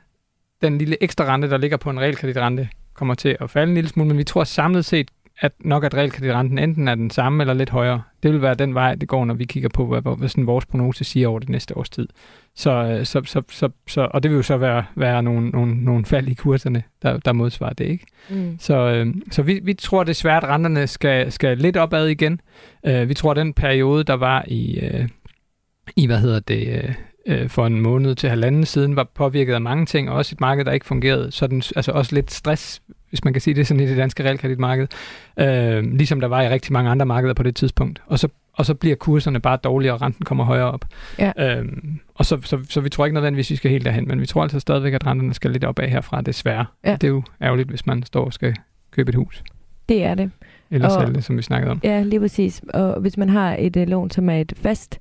S3: den lille ekstra rente, der ligger på en realkreditrente, kommer til at falde en lille smule, men vi tror samlet set, at nok at realkreditrenten enten er den samme eller lidt højere. Det vil være den vej, det går, når vi kigger på, hvad, hvad sådan vores prognose siger over det næste års tid. Så, øh, så, så, så, så, og det vil jo så være, være nogle, nogle, nogle fald i kurserne, der, der modsvarer det. ikke. Mm. Så, øh, så vi, vi tror desværre, at renterne skal, skal lidt opad igen. Uh, vi tror, at den periode, der var i, uh, i hvad hedder det, uh, for en måned til halvanden siden, var påvirket af mange ting, og også et marked, der ikke fungerede. Sådan, altså også lidt stress hvis man kan sige det sådan i det danske realkreditmarked, øh, ligesom der var i rigtig mange andre markeder på det tidspunkt. Og så, og så bliver kurserne bare dårligere, og renten kommer højere op. Ja. Øh, og så, så, så vi tror ikke nødvendigvis, vi skal helt derhen, men vi tror altså stadigvæk, at renterne skal lidt opad herfra, desværre. Ja. Det er jo ærgerligt, hvis man står og skal købe et hus.
S2: Det er det.
S3: Eller og, sælge det, som vi snakkede om.
S2: Ja, lige præcis. Og hvis man har et uh, lån, som er et fast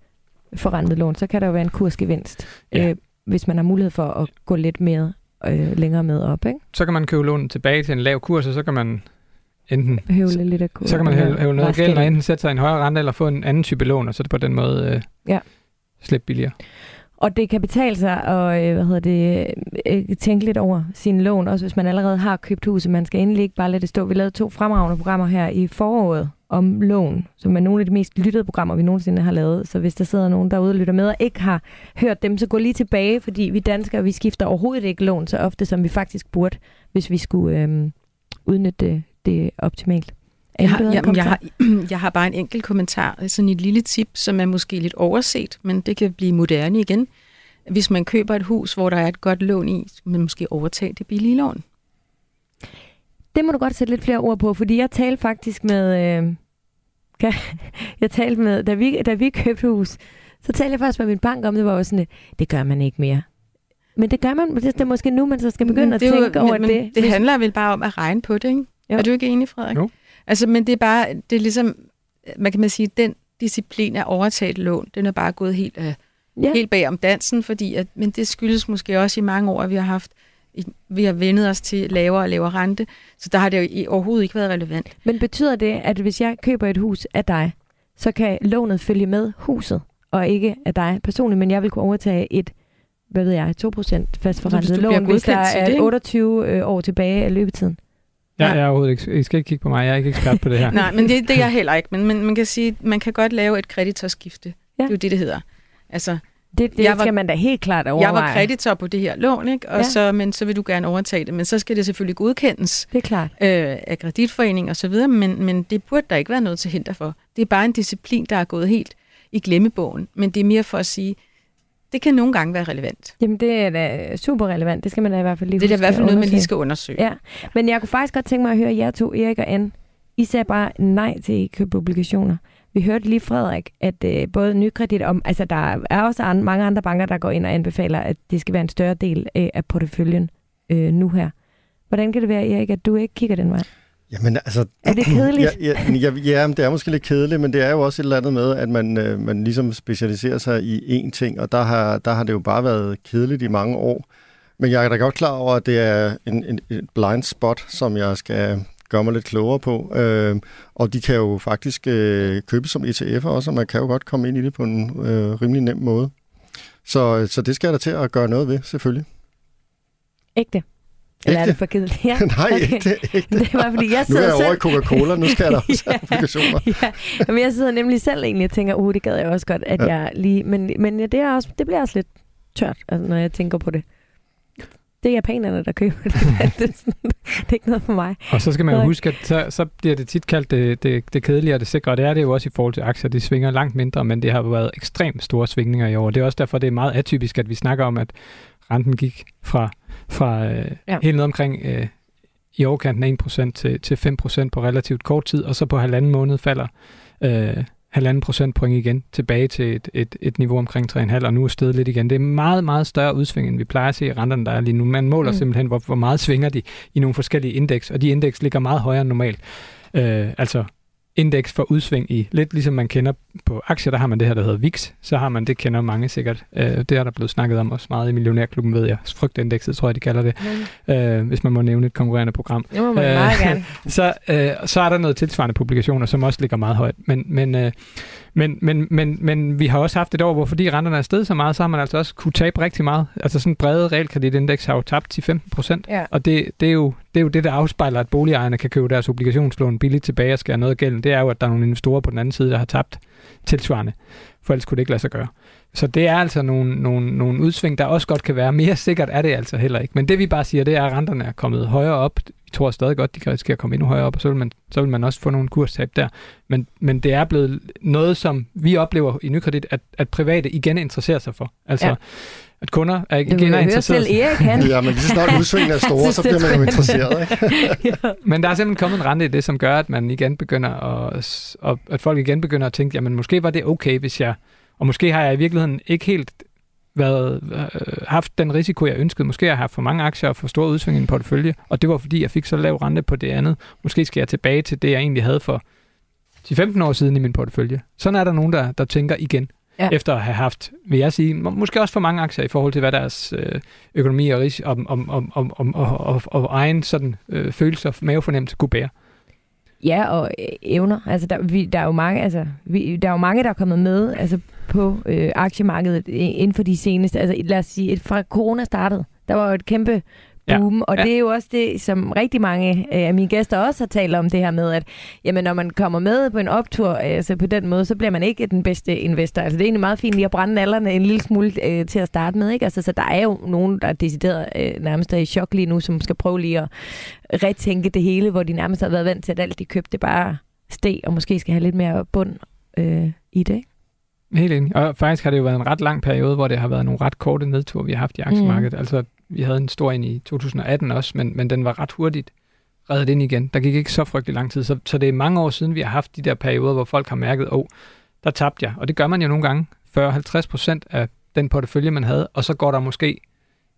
S2: forrentet lån, så kan der jo være en kursgevinst, ja. øh, hvis man har mulighed for at gå lidt mere øh, længere med op. Ikke?
S3: Så kan man købe lånet tilbage til en lav kurs, og så kan man enten...
S2: Høvle lidt af kurs.
S3: Så kan man høvle, høvle noget gæld, og enten sætte sig en højere rente, eller få en anden type lån, og så er det på den måde øh, ja. slippe billigere.
S2: Og det kan betale sig at øh, hvad hedder det, øh, øh, tænke lidt over sin lån, også hvis man allerede har købt huset. Man skal endelig ikke bare lade det stå. Vi lavede to fremragende programmer her i foråret om lån, som er nogle af de mest lyttede programmer, vi nogensinde har lavet. Så hvis der sidder nogen derude og lytter med og ikke har hørt dem, så gå lige tilbage, fordi vi danskere, vi skifter overhovedet ikke lån så ofte, som vi faktisk burde, hvis vi skulle øhm, udnytte det, det optimalt.
S5: Jeg har, jamen, jeg, har, jeg har bare en enkelt kommentar, sådan et lille tip, som er måske lidt overset, men det kan blive moderne igen. Hvis man køber et hus, hvor der er et godt lån i, så man måske overtage det billige lån.
S2: Det må du godt sætte lidt flere ord på, fordi jeg talte faktisk med... Øh, jeg talte med, da vi, da vi købte hus, så talte jeg faktisk med min bank om, det var jo sådan, det gør man ikke mere. Men det gør man, det er måske nu, man så skal begynde at tænke jo, over men, det.
S5: Det handler vel bare om at regne på det, ikke? Jo. Er du ikke enig, Frederik? Jo. Altså, men det er bare, det er ligesom, man kan man sige, den disciplin af overtaget lån, den er bare gået helt, uh, ja. helt bag om dansen, fordi at, men det skyldes måske også i mange år, at vi har haft vi har vendet os til lavere og lavere rente, så der har det jo overhovedet ikke været relevant.
S2: Men betyder det, at hvis jeg køber et hus af dig, så kan lånet følge med huset, og ikke af dig personligt, men jeg vil kunne overtage et, hvad ved jeg, 2% fastforrentet lån, hvis der er 28 øh, år tilbage af løbetiden?
S3: Ja, jeg er overhovedet ikke, I skal ikke kigge på mig, jeg er ikke ekspert på det her.
S5: Nej, men det, det er jeg heller ikke, men, men man kan sige, man kan godt lave et kreditorskifte. Ja. Det er jo det, det hedder. Altså,
S2: det, det jeg var, skal man da helt klart overveje.
S5: Jeg var kreditor på det her lån, ikke? Og ja. så, men så vil du gerne overtage det. Men så skal det selvfølgelig godkendes
S2: det er klart.
S5: Øh, af kreditforening og så videre, men, men det burde der ikke være noget til hinder for. Det er bare en disciplin, der er gået helt i glemmebogen. Men det er mere for at sige, det kan nogle gange være relevant.
S2: Jamen, det er da super relevant. Det skal man da i hvert fald lige
S5: Det er i hvert fald noget, man lige skal undersøge.
S2: Ja. Men jeg kunne faktisk godt tænke mig at høre jer to, Erik og Anne. I sagde bare nej til at købe obligationer. Vi hørte lige, Frederik, at øh, både nykredit om, altså der er også andre, mange andre banker, der går ind og anbefaler, at det skal være en større del øh, af porteføljen øh, nu her. Hvordan kan det være, Erik, at du ikke kigger den vej?
S4: Jamen altså...
S2: Er det kedeligt?
S4: Ja, ja, ja, ja, det er måske lidt kedeligt, men det er jo også et eller andet med, at man, øh, man ligesom specialiserer sig i én ting, og der har, der har det jo bare været kedeligt i mange år. Men jeg er da godt klar over, at det er en, en, en blind spot, som jeg skal, gøre mig lidt klogere på. Øh, og de kan jo faktisk øh, købe som ETF'er også, og man kan jo godt komme ind i det på en øh, rimelig nem måde. Så, så det skal jeg da til at gøre noget ved, selvfølgelig.
S2: Ægte. Eller er det for kedeligt?
S4: Ja. Nej, okay. ægte, ægte.
S2: Det var, fordi jeg
S4: nu er jeg
S2: selv...
S4: over i Coca-Cola, nu skal jeg da også ja, have obligationer.
S2: ja. Men jeg sidder nemlig selv egentlig og tænker, uh, det gad jeg også godt, at ja. jeg lige... Men, men ja, det, er også, det bliver også lidt tørt, altså, når jeg tænker på det. Det er japanerne, der køber det. det, er sådan, det er ikke noget for mig.
S3: Og så skal man jo huske, at så, så bliver det tit kaldt det, det, det kedelige og det sikre, og det er det jo også i forhold til aktier. De svinger langt mindre, men det har været ekstremt store svingninger i år. Det er også derfor, det er meget atypisk, at vi snakker om, at renten gik fra, fra øh, ja. helt ned omkring øh, i overkanten af 1% til, til 5% på relativt kort tid, og så på halvanden måned falder øh, halvanden procentpoint igen tilbage til et, et, et niveau omkring 3,5, og nu er stedet lidt igen. Det er meget, meget større udsving, end vi plejer at se i renterne, der er lige nu. Man måler mm. simpelthen, hvor, hvor meget svinger de i nogle forskellige indeks, og de indeks ligger meget højere end normalt. Øh, altså indeks for udsving i, lidt ligesom man kender på aktier, der har man det her, der hedder VIX, så har man, det kender mange sikkert. Øh, det er der blevet snakket om også meget i Millionærklubben, ved jeg. Frygtindekset, tror jeg, de kalder det, mm. øh, hvis man må nævne et konkurrerende program.
S2: Må man øh, meget gerne.
S3: så, øh, så er der noget tilsvarende publikationer, som også ligger meget højt. Men, men, øh, men, men, men, men vi har også haft et år, hvor fordi renterne er steget så meget, så har man altså også kunne tabe rigtig meget. Altså sådan brede realkreditindeks har jo tabt 10-15 procent,
S2: ja.
S3: og det, det, er jo, det er jo det, der afspejler, at boligejerne kan købe deres obligationslån billigt tilbage og skære noget af gælden. Det er jo, at der er nogle investorer på den anden side, der har tabt tilsvarende, for ellers kunne det ikke lade sig gøre. Så det er altså nogle, nogle, nogle udsving, der også godt kan være. Mere sikkert er det altså heller ikke. Men det vi bare siger, det er, at renterne er kommet højere op. Vi tror stadig godt, de kan risikere at komme endnu højere op, og så vil man, så vil man også få nogle kurstab der. Men, men det er blevet noget, som vi oplever i nykredit, at, at private igen interesserer sig for. Altså, ja at kunder er igen er interesseret.
S2: selv Erik, han.
S4: ja, men lige så snart udsvingene er store, så bliver man jo interesseret. Ikke?
S3: ja. Men der er simpelthen kommet en rente i det, som gør, at man igen begynder at, og at folk igen begynder at tænke, jamen måske var det okay, hvis jeg, og måske har jeg i virkeligheden ikke helt været, øh, haft den risiko, jeg ønskede. Måske har jeg haft for mange aktier og for store udsving i en portefølje, og det var fordi, jeg fik så lav rente på det andet. Måske skal jeg tilbage til det, jeg egentlig havde for 10-15 år siden i min portefølje. Sådan er der nogen, der, der tænker igen ja. efter at have haft, vil jeg sige, måske også for mange aktier i forhold til, hvad deres øh, økonomi og, ris- om, om, om, om, om, om, om, om egen sådan, øh, følelse og mavefornemmelse kunne bære.
S2: Ja, og øh, evner. Altså, der, vi, der er jo mange, altså, vi, der er jo mange, der er kommet med altså, på øh, aktiemarkedet inden for de seneste, altså lad os sige, et, fra corona startede, der var jo et kæmpe boom. Ja. Og ja. det er jo også det, som rigtig mange øh, af mine gæster også har talt om, det her med, at jamen, når man kommer med på en optur, altså på den måde, så bliver man ikke den bedste investor. Altså det er egentlig meget fint lige at brænde alderne en lille smule øh, til at starte med. Ikke? Altså, så der er jo nogen, der er decideret øh, nærmest er i chok lige nu, som skal prøve lige at retænke det hele, hvor de nærmest har været vant til, at alt de købte bare steg, og måske skal have lidt mere bund øh, i det.
S3: Helt enig. Og faktisk har det jo været en ret lang periode, hvor det har været nogle ret korte nedture, vi har haft i aktiemarkedet. Mm. Altså vi havde en stor en i 2018 også, men, men den var ret hurtigt reddet ind igen. Der gik ikke så frygtelig lang tid, så, så det er mange år siden, vi har haft de der perioder, hvor folk har mærket, åh, oh, der tabte jeg. Og det gør man jo nogle gange, 40-50 procent af den portefølje, man havde, og så går der måske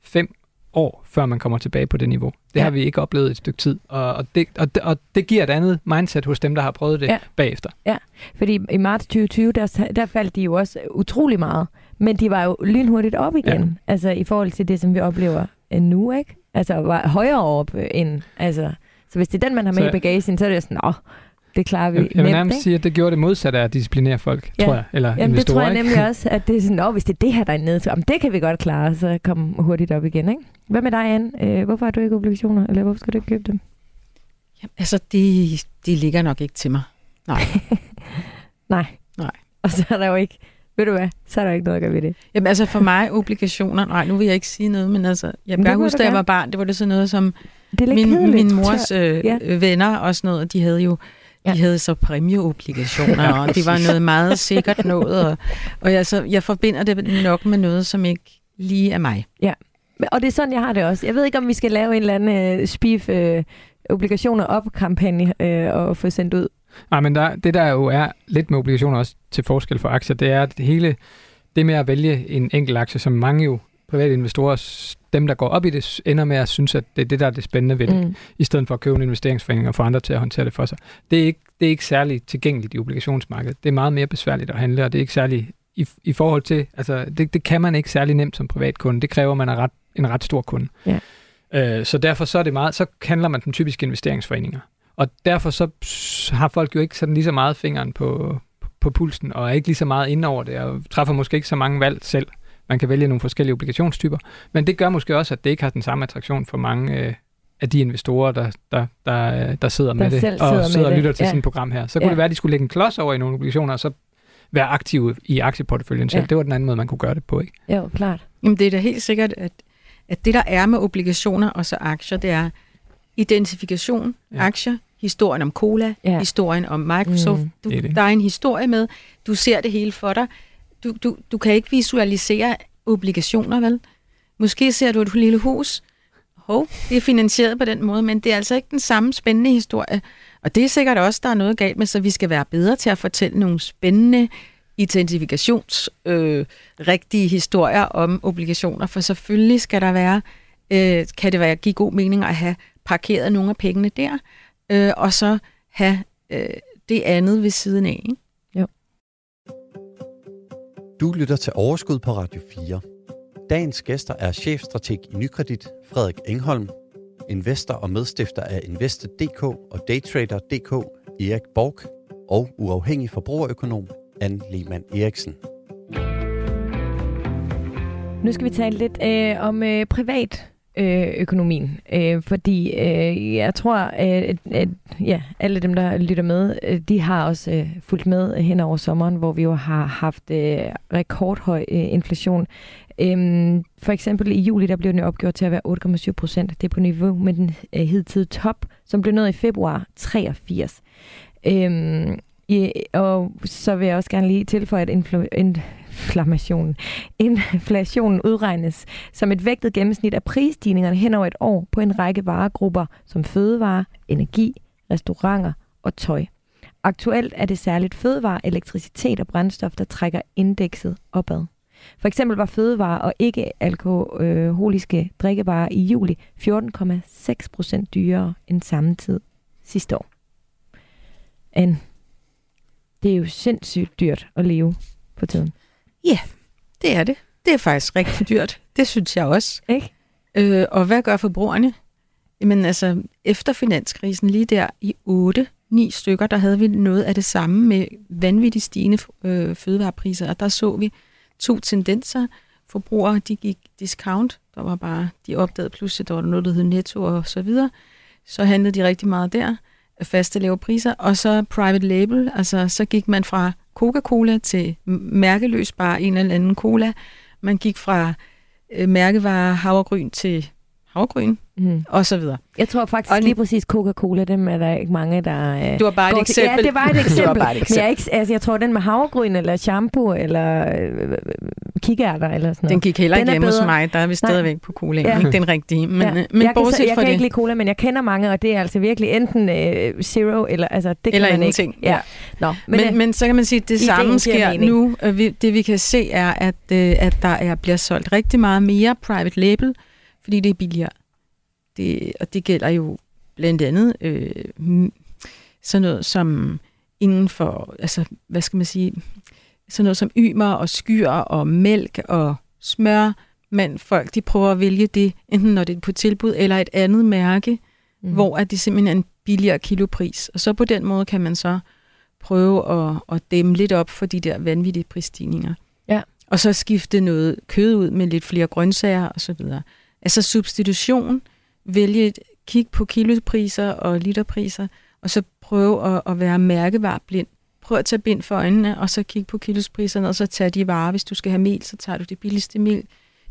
S3: fem år, før man kommer tilbage på det niveau. Det ja. har vi ikke oplevet et stykke tid, og, og, det, og, det, og det giver et andet mindset hos dem, der har prøvet det ja. bagefter.
S2: Ja, fordi i marts 2020, der, der faldt de jo også utrolig meget. Men de var jo lynhurtigt op igen, ja. altså i forhold til det, som vi oplever nu, ikke? Altså var højere op end, altså... Så hvis det er den, man har med så, i bagagen, så er det sådan, åh, det klarer vi
S3: Jeg, jeg vil nærmest sige, at det gjorde det modsatte af at disciplinere folk, ja. tror jeg. Eller
S2: Jamen, det tror jeg nemlig også, at det er sådan, åh, hvis det er det her, der er nede, så jamen, det kan vi godt klare, så kom hurtigt op igen, ikke? Hvad med dig, Anne? Øh, hvorfor har du ikke obligationer, eller hvorfor skal du ikke købe dem?
S5: Jamen, altså, de, de ligger nok ikke til mig. Nej.
S2: Nej.
S5: Nej.
S2: Og så er der jo ikke ved du hvad, så er der ikke noget at gøre ved det.
S5: Jamen altså for mig, obligationer, nej, nu vil jeg ikke sige noget, men altså, jeg kan huske, da jeg var barn, det var det sådan noget som min, min mors øh, ja. venner og sådan noget, de havde jo de havde så præmieobligationer, og det var noget meget sikkert noget, og, og jeg, så, jeg forbinder det nok med noget, som ikke lige er mig.
S2: Ja, og det er sådan, jeg har det også. Jeg ved ikke, om vi skal lave en eller anden uh, spif uh, obligationer op-kampagne uh, og få sendt ud
S3: Nej, men der, det der jo er lidt med obligationer også til forskel for aktier, det er, at det hele det med at vælge en enkelt aktie, som mange jo private investorer, dem der går op i det, ender med at synes, at det er det, der er det spændende ved det, mm. i stedet for at købe en investeringsforening og få andre til at håndtere det for sig. Det er ikke, det er ikke særlig tilgængeligt i obligationsmarkedet. Det er meget mere besværligt at handle, og det er ikke særlig i, i forhold til, altså det, det kan man ikke særlig nemt som privatkunde. Det kræver, at man er ret, en ret stor kunde. Ja. Øh, så derfor så er det meget, så handler man den typiske investeringsforeninger. Og derfor så har folk jo ikke sådan lige så meget fingeren på, på pulsen, og er ikke lige så meget inde over det, og træffer måske ikke så mange valg selv. man kan vælge nogle forskellige obligationstyper. Men det gør måske også, at det ikke har den samme attraktion for mange øh, af de investorer, der, der, der, der sidder
S2: Der
S3: med det,
S2: selv
S3: og
S2: sidder
S3: sidder og lytter
S2: det,
S3: til
S2: ja.
S3: sådan et program her. Så kunne
S2: Ja.
S3: det være, at de skulle lægge en klods over i nogle obligationer, og så være aktive i aktieporteføljen selv.
S2: Ja.
S3: Det var den anden måde, man kunne gøre det på, ikke?
S2: Jo, klart.
S5: Jamen, det er da helt sikkert, at, at det, der er med obligationer og så aktier, det er identifikation,
S3: Ja.
S5: aktier, historien om Cola,
S2: Ja.
S5: historien om Microsoft.
S2: Mm.
S5: Mm, du,
S3: Det er det.
S5: der er en historie med. Du ser det hele for dig. Du, du, du kan ikke visualisere obligationer, vel? Måske ser du et lille hus. Hov, det er finansieret på den måde, men det er altså ikke den samme spændende historie. Og det er sikkert også, der er noget galt med, så vi skal være bedre til at fortælle nogle spændende identifikations øh, rigtige historier om obligationer, for selvfølgelig skal der være, øh, kan det være give god mening at have parkeret nogle af pengene der, øh, og så have øh, det andet ved siden af. Ikke?
S1: Du lytter til Overskud på Radio 4. Dagens gæster er chefstrateg i Nykredit, Frederik Engholm, investor og medstifter af Invested.dk og Daytrader.dk, Erik Borg, og uafhængig forbrugerøkonom, Anne Lehmann Eriksen.
S2: Nu skal vi tale lidt øh, om øh, privat øh, økonomien, øh, fordi øh, jeg tror, at, at ja, alle dem, der lytter med, øh, de har også øh, fulgt med hen over sommeren, hvor vi jo har haft øh, rekordhøj øh, inflation. Øhm, for eksempel i juli, der blev den opgjort til at være 8,7 procent. Det er på niveau med den øh, hidtidige top, som blev nået i februar 83. Øhm, i, og så vil jeg også gerne lige tilføje, at influ, in- inflationen udregnes som et vægtet gennemsnit af prisstigningerne hen over et år på en række varegrupper som fødevare, energi, restauranter og tøj. Aktuelt er det særligt fødevare, elektricitet og brændstof, der trækker indekset opad. For eksempel var fødevare og ikke alkoholiske drikkevarer i juli 14,6 procent dyrere end samme tid sidste år. Anne, det er jo sindssygt dyrt at leve på tiden.
S5: Det er det. Det er faktisk rigtig dyrt. Det synes jeg også.
S2: Ikke?
S5: Øh, og hvad gør forbrugerne? Jamen altså, efter finanskrisen lige der i 8 ni stykker, der havde vi noget af det samme med vanvittigt stigende øh, fødevarepriser, og der så vi to tendenser. Forbrugere, de gik discount, der var bare, de opdagede pludselig, der var noget, der hed netto og så videre. Så handlede de rigtig meget der, faste lave priser, og så private label, altså så gik man fra Coca-Cola til mærkeløs bare en eller anden cola. Man gik fra øh, mærkevarer havregryn til havregryn,
S2: Mm.
S5: og så videre.
S2: Jeg tror faktisk
S5: Og
S2: lige præcis Coca-Cola, dem er der ikke mange, der... Øh,
S5: Det var bare et
S2: går til-
S5: eksempel.
S2: Ja, det var et
S5: Det
S2: eksempel.
S5: var bare et
S2: Men
S5: eksempel.
S2: jeg, er ikke, altså, jeg tror, den med havregryn, eller shampoo, eller øh, kikærter, eller sådan noget.
S5: Den gik heller ikke hjemme hos mig. Der er vi stadigvæk på colaen.
S2: Ja.
S5: Ikke den rigtige. Men,
S2: ja.
S5: ja. men
S2: jeg kan, så,
S5: bortset
S2: jeg
S5: fra
S2: kan
S5: det.
S2: ikke lide cola, men jeg kender mange, og det er altså virkelig enten øh, zero, eller altså, det
S5: Eller
S2: kan man
S5: ingenting.
S2: ikke. Ja. Nå, men,
S5: Men,
S2: men,
S5: men, men så kan man sige, at det samme sker
S2: mening.
S5: nu. Øh, vi- Det vi kan se er, at, øh, at der er, bliver solgt rigtig meget mere private label, fordi det er billigere. Det, og det gælder jo blandt andet øh, sådan noget som inden for, altså hvad skal man sige, sådan noget som ymer og skyr og mælk og smør. Men folk, de prøver at vælge det, enten når det er på tilbud eller et andet mærke, mm. hvor at det simpelthen er en billigere kilopris. Og så på den måde kan man så prøve at, at dæmme lidt op for de der vanvittige prisstigninger.
S2: Ja.
S5: Og så skifte noget kød ud med lidt flere grøntsager osv. Altså substitution, vælge et kig på kilopriser og literpriser, og så prøve at, at være mærkevareblind. Prøv at tage bind for øjnene, og så kigge på kilospriserne, og så tage de varer. Hvis du skal have mel, så tager du det billigste mel.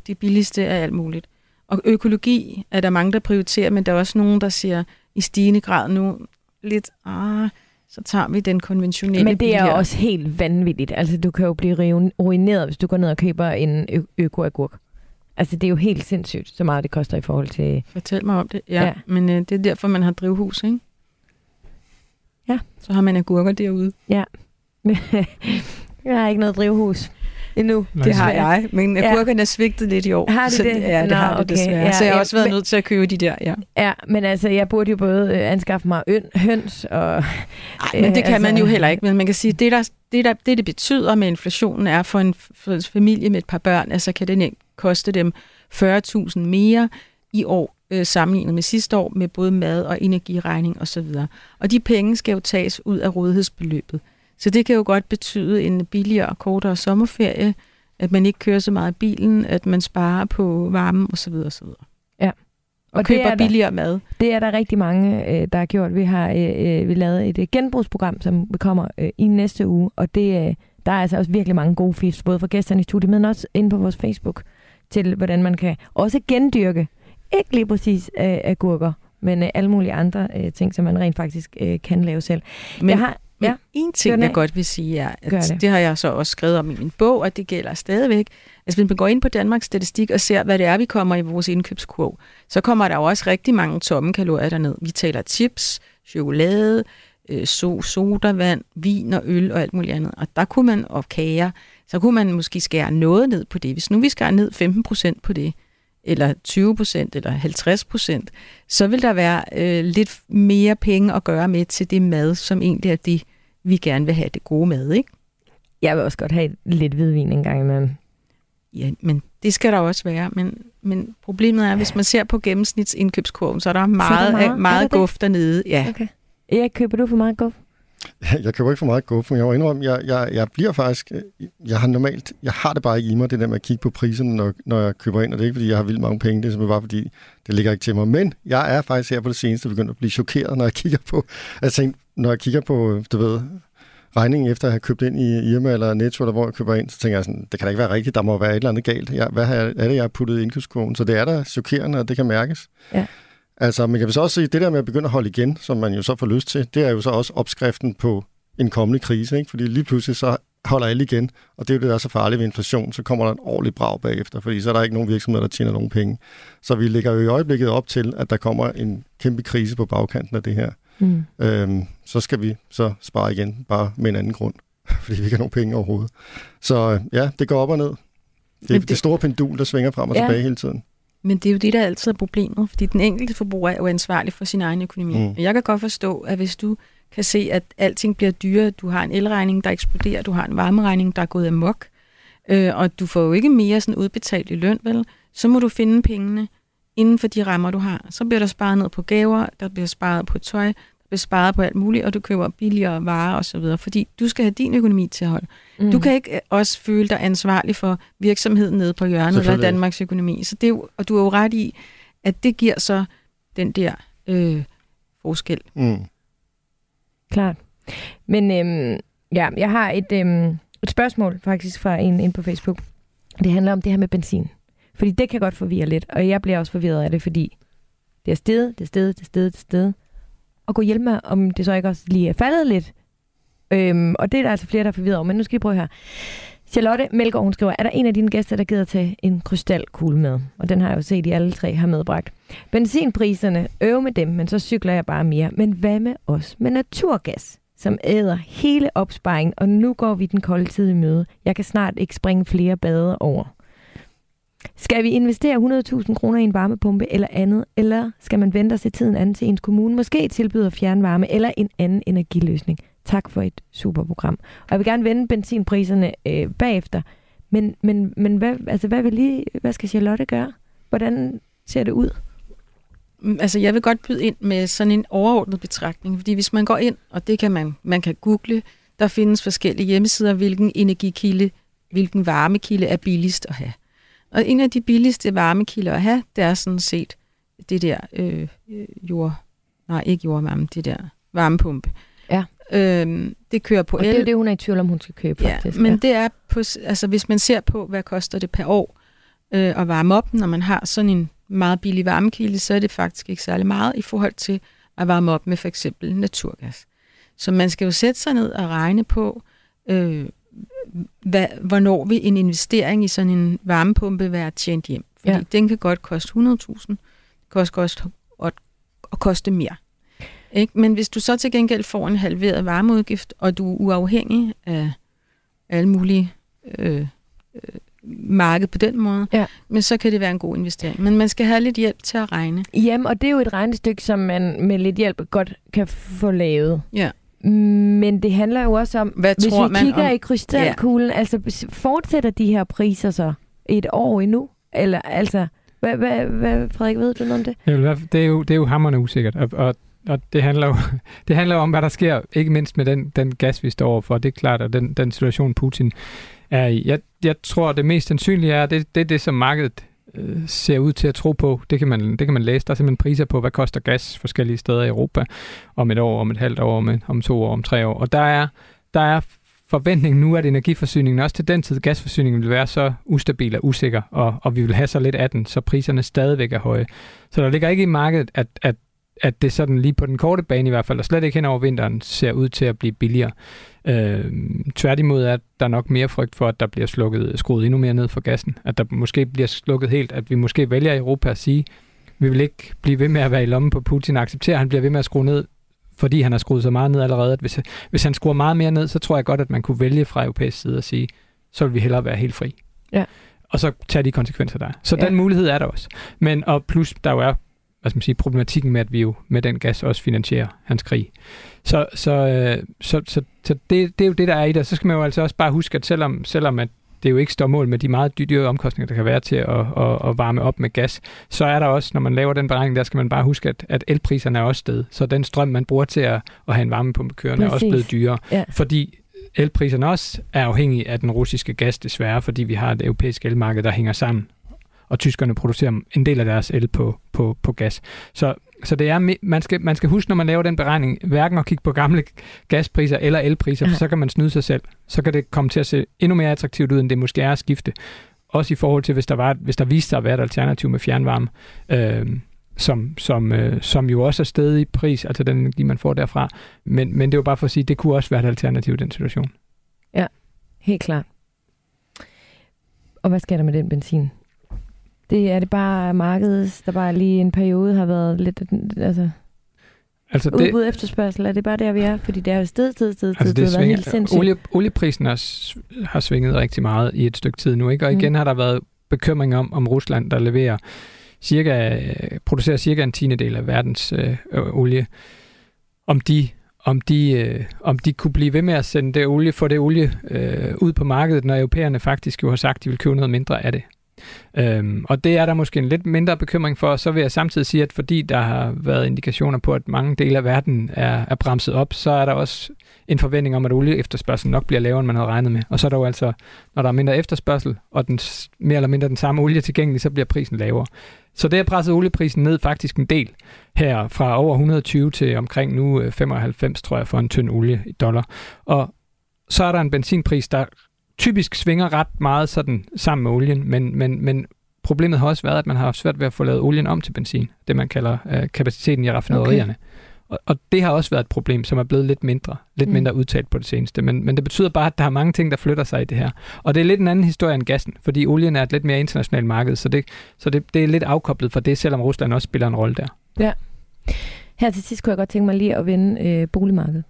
S5: Det billigste af alt muligt. Og økologi er der mange, der prioriterer, men der er også nogen, der siger i stigende grad nu lidt, ah, så tager vi den konventionelle
S2: men det er
S5: billigere.
S2: også helt vanvittigt. Altså, du kan jo blive ruineret, hvis du går ned og køber en ø- øko-agurk. Altså, det er jo helt sindssygt, så meget det koster i forhold til...
S5: Fortæl mig om det. Ja,
S2: Ja.
S5: ja. men øh, det er derfor, man har drivhus, ikke?
S2: Ja.
S5: Så har man agurker derude.
S2: jeg har ikke noget drivhus endnu.
S3: Nej.
S5: Det har jeg, men
S2: Ja.
S5: agurkerne er svigtet lidt i år.
S2: Har de
S5: så,
S2: det?
S5: Ja, det
S2: Nå,
S5: har det
S2: okay.
S5: desværre.
S2: Ja,
S5: så jeg har
S2: ja,
S5: også været
S2: men-
S5: nødt til at købe de der, ja.
S2: Ja, men altså, jeg burde jo både øh, anskaffe mig øn, høns og...
S5: Ej, men det kan
S2: altså-
S5: man jo heller ikke. Men man kan sige, det der, det, der, det, det betyder med inflationen, er for en, for en familie med et par børn, altså kan det koste dem 40.000 mere i år, øh, sammenlignet med sidste år, med både mad og energiregning osv. Og, og de penge skal jo tages ud af rådighedsbeløbet. Så det kan jo godt betyde en billigere og kortere sommerferie, at man ikke kører så meget i bilen, at man sparer på varmen osv. osv.
S2: Ja.
S5: Og,
S2: Og er
S5: køber
S2: der.
S5: billigere mad.
S2: Det er der rigtig mange, øh, der har gjort. Vi har øh, vi lavet et genbrugsprogram, som kommer øh, i næste uge, og det, øh, der er altså også virkelig mange gode fifs, både fra gæsterne i studiet, men også inde på vores Facebook, til hvordan man kan også gendyrke, ikke lige præcis øh, agurker, men øh, alle mulige andre øh, ting, som man rent faktisk øh, kan lave selv.
S5: Men,
S2: jeg har,
S5: men
S2: ja,
S5: en ting, jeg godt vil sige, er, at
S2: det.
S5: det. det har jeg så også skrevet om i min bog, og det gælder stadigvæk. Altså, hvis man går ind på Danmarks Statistik og ser, hvad det er, vi kommer i vores indkøbskurv, så kommer der jo også rigtig mange tomme kalorier derned. Vi taler chips, chokolade, øh, so, sodavand, vin og øl og alt muligt andet. Og der kunne man, og kager, så kunne man måske skære noget ned på det. Hvis nu vi skærer ned 15 procent på det, eller 20 procent, eller 50 procent, så vil der være øh, lidt mere penge at gøre med til det mad, som egentlig er det, vi gerne vil have, det gode mad, ikke?
S2: jeg vil også godt have lidt hvidvin en gang imellem.
S5: Ja, men det skal der også være. Men, men problemet er, hvis man ser på gennemsnitsindkøbskurven, så er der meget,
S2: meget?
S5: meget,
S2: Er der det?
S5: guf dernede. Ja.
S2: Okay. Erik, køber du for meget guf?
S4: Jeg køber ikke for meget GoFundMe. jeg må indrømme, jeg, jeg, jeg bliver faktisk, øh, jeg har normalt, jeg har det bare ikke i mig, det der med at kigge på priserne, når, når jeg køber ind, og det er ikke, fordi jeg har vildt mange penge, det er simpelthen bare, fordi det ligger ikke til mig. Men jeg er faktisk her på det seneste begyndt at blive chokeret, når jeg kigger på, jeg når jeg kigger på, du ved, regningen efter at have købt ind i Irma eller Netto, eller hvor jeg køber ind, så tænker jeg sådan, det kan da ikke være rigtigt, der må være et eller andet galt. Jeg, hvad er det, jeg har puttet i indkøbskurven? Så det er da chokerende, og det kan mærkes.
S2: Ja.
S4: Altså, man kan så også sige, det der med at begynde at holde igen, som man jo så får lyst til, det er jo så også opskriften på en kommende krise, ikke? fordi lige pludselig så holder alle igen, og det er jo det, der er så farligt ved inflation, så kommer der en ordentlig brag bagefter, fordi så er der ikke nogen virksomheder, der tjener nogen penge. Så vi ligger jo i øjeblikket op til, at der kommer en kæmpe krise på bagkanten af det her.
S2: Mm.
S4: Øhm, så skal vi så spare igen, bare med en anden grund, fordi vi ikke har nogen penge overhovedet. Så øh, ja, det går op og ned. Det er det-
S5: det
S4: store pendul, der svinger frem og
S2: Ja.
S4: tilbage hele tiden.
S5: Men det er jo det, der altid er problemet, fordi den enkelte forbruger er jo ansvarlig for sin egen økonomi.
S4: Mm.
S5: Mm. Jeg kan godt forstå, at hvis du kan se, at alting bliver dyrere, du har en elregning, der eksploderer, du har en varmeregning, der er gået amok, øh, og du får jo ikke mere sådan udbetalt i løn, vel? Så må du finde pengene inden for de rammer, du har. Så bliver der sparet ned på gaver, der bliver sparet på tøj, bliver sparet på alt muligt, og du køber billigere varer osv., fordi du skal have din økonomi til at holde.
S2: Mm.
S5: Du kan ikke øh, også føle dig ansvarlig for virksomheden nede på hjørnet eller. Danmarks økonomi. Så det er jo, og du er jo ret i, at det giver så den der øh, forskel.
S4: Mm.
S2: Klart. Men øhm, ja, jeg har et, øhm, et spørgsmål faktisk fra en ind på Facebook. Det handler om det her med benzin. Fordi det kan godt forvirre lidt, og jeg bliver også forvirret af det, fordi det er stedet, det er stedet, det er stedet, det er stedet. Og gå hjælpe mig, om det så ikke også lige er faldet lidt. Øhm, og det er der altså flere, der er forvirret over, men nu skal I prøve her. Charlotte Melgaard, hun skriver, er der en af dine gæster, der gider tage en krystalkugle med? Og den har jeg jo set, I alle tre har medbragt. Benzinpriserne, øv med dem, men så cykler jeg bare mere. Men hvad med os med naturgas, som æder hele opsparingen, og nu går vi den kolde tid i møde. Jeg kan snart ikke springe flere bade over. Skal vi investere 100.000 kroner i en varmepumpe eller andet, eller skal man vente og se tiden an til ens kommune måske tilbyder fjernvarme eller en anden energiløsning? Tak for et super program. Og jeg vil gerne vende benzinpriserne øh, bagefter. Men, men, men hvad, altså, hvad, vil lige, hvad skal Charlotte gøre? Hvordan ser det ud?
S5: Mm, altså, jeg vil godt byde ind med sådan en overordnet betragtning, fordi hvis man går ind, og det kan man, man kan google, der findes forskellige hjemmesider, hvilken energikilde, hvilken varmekilde er billigst at have. Og en af de billigste varmekilder at have, det er sådan set det der øh, øh, jord, nej ikke jordvarme, det der varmepumpe.
S2: Ja.
S5: Øhm, det kører på
S2: Og
S5: el.
S2: det er det, hun er i tvivl om, hun skal købe,
S5: Ja,
S2: faktisk.
S5: men det er på, altså hvis man ser på, hvad koster det per år øh, at varme op, når man har sådan en meget billig varmekilde, så er det faktisk ikke særlig meget i forhold til at varme op med for eksempel naturgas. Så man skal jo sætte sig ned og regne på, øh, hvad, hvornår vil en investering i sådan en varmepumpe være tjent hjem. Fordi
S2: Ja.
S5: den kan godt koste 100.000, det kan også koste, og, og koste mere. Ikke? Men hvis du så til gengæld får en halveret varmeudgift, og du er uafhængig af alle mulige øh, øh, marked på den måde,
S2: Ja.
S5: men så kan det være en god investering. Men man skal have lidt hjælp til at regne.
S2: Jamen, og det er jo et regnestykke, som man med lidt hjælp godt kan få lavet.
S5: Ja.
S2: Men det handler jo også om,
S5: Hvad
S2: hvis
S5: tror
S2: vi
S5: man
S2: kigger
S5: om-
S2: i krystalkuglen, ja. altså fortsætter de her priser så et år endnu? Eller altså, hvad, hvad, hvad, Frederik, ved du noget om det?
S3: Fald- Det er jo, det er jo hammerne usikkert, og, og, og det, handler jo, det handler jo om, hvad der sker, ikke mindst med den, den gas, vi står overfor. Det er klart, at den, den situation, Putin er i. Jeg, jeg tror, det mest sandsynlige er, det, det er det, som markedet øh, ser ud til at tro på. Det kan, man, det kan man læse. Der er simpelthen priser på, hvad koster gas forskellige steder i Europa om et år, om et halvt år, om, om to år, om tre år. Og der er, der er forventningen nu, at energiforsyningen også til den tid, gasforsyningen vil være så ustabil og usikker, og, og vi vil have så lidt af den, så priserne stadigvæk er høje. Så der ligger ikke i markedet, at, at, at det sådan lige på den korte bane i hvert fald, og slet ikke hen over vinteren, ser ud til at blive billigere. Øh, tværtimod er der nok mere frygt for, at der bliver slukket, skruet endnu mere ned for gassen. At der måske bliver slukket helt, at vi måske vælger i Europa at sige, vi vil ikke blive ved med at være i lommen på Putin og acceptere, at han bliver ved med at skrue ned fordi han har skruet så meget ned allerede, at hvis, hvis han skruer meget mere ned, så tror jeg godt, at man kunne vælge fra europæisk side og sige, så vil vi hellere være helt fri.
S2: Ja.
S3: Og så tage de konsekvenser der. Så ja. den mulighed er der også. Men og plus, der jo er hvad skal man sige, problematikken med, at vi jo med den gas også finansierer hans krig. Så, så, øh, så, så, så det, det er jo det, der er i det. Så skal man jo altså også bare huske, at selvom, selvom at det jo ikke står mål med de meget dyre omkostninger, der kan være til at, at, at varme op med gas, så er der også, når man laver den beregning, der skal man bare huske, at, at elpriserne er også sted. Så den strøm, man bruger til at, at have en varmepumpe kørende, er også blevet dyrere. Ja. Fordi elpriserne også er afhængige af den russiske gas, desværre, fordi vi har et europæisk elmarked, der hænger sammen og tyskerne producerer en del af deres el på, på, på gas. Så, så det er, man, skal, man skal huske, når man laver den beregning, hverken at kigge på gamle gaspriser eller elpriser, for så kan man snyde sig selv. Så kan det komme til at se endnu mere attraktivt ud, end det måske er at skifte. Også i forhold til, hvis der, var, hvis der viste sig at være et alternativ med fjernvarme, øh, som, som, øh, som jo også er stedet i pris, altså den energi, man får derfra. Men, men det er jo bare for at sige, at det kunne også være et alternativ i den situation.
S2: Ja, helt klart. Og hvad sker der med den benzin? Det er det bare markedet, der bare lige en periode har været lidt, altså, Altså det, Udbud efterspørgsel, er det bare der, vi er? Fordi det er jo sted, sted, sted, altså det, det har været helt sindssygt.
S3: Olie, olieprisen har, har svinget rigtig meget i et stykke tid nu, ikke? og igen mm. har der været bekymring om, om Rusland, der leverer cirka, producerer cirka en tiende del af verdens øh, olie, om de om de, øh, om de kunne blive ved med at sende det olie, få det olie øh, ud på markedet, når europæerne faktisk jo har sagt, at de vil købe noget mindre af det. Øhm, og det er der måske en lidt mindre bekymring for. Så vil jeg samtidig sige, at fordi der har været indikationer på, at mange dele af verden er, er bremset op, så er der også en forventning om, at olieefterspørgselen nok bliver lavere, end man havde regnet med. Og så er der jo altså, når der er mindre efterspørgsel, og den, mere eller mindre den samme olie tilgængelig, så bliver prisen lavere. Så det har presset olieprisen ned faktisk en del her fra over 120 til omkring nu øh, 95, tror jeg, for en tynd olie i dollar. Og så er der en benzinpris, der typisk svinger ret meget sådan sammen med olien, men, men, men problemet har også været, at man har haft svært ved at få lavet olien om til benzin, det man kalder øh, kapaciteten i raffinaderierne. Okay. Og, og det har også været et problem, som er blevet lidt mindre, lidt mm. mindre udtalt på det seneste. Men, men det betyder bare, at der er mange ting, der flytter sig i det her. Og det er lidt en anden historie end gassen, fordi olien er et lidt mere internationalt marked, så det, så det, det er lidt afkoblet fra det, selvom Rusland også spiller en rolle der.
S2: Ja. Her til sidst kunne jeg godt tænke mig lige at vende øh, boligmarkedet.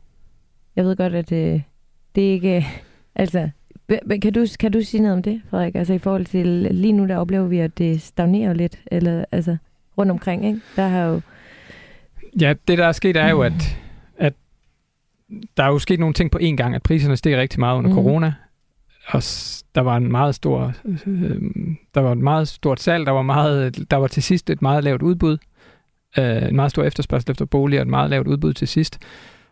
S2: Jeg ved godt, at øh, det ikke... Altså, kan du, kan du sige noget om det, Frederik? Altså i forhold til, lige nu der oplever vi, at det stagnerer lidt, eller altså rundt omkring, ikke? Der har jo...
S3: Ja, det der er sket er jo, at, at der er jo sket nogle ting på én gang, at priserne steg rigtig meget under mm. corona, og der var en meget stor, øh, der var et meget stort salg, der var, meget, der var til sidst et meget lavt udbud, øh, en meget stor efterspørgsel efter boliger, et meget lavt udbud til sidst,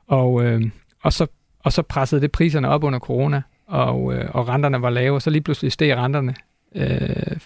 S3: og, øh, og, så, og så pressede det priserne op under corona, og, øh, og renterne var lave, og så lige pludselig steg renterne, øh,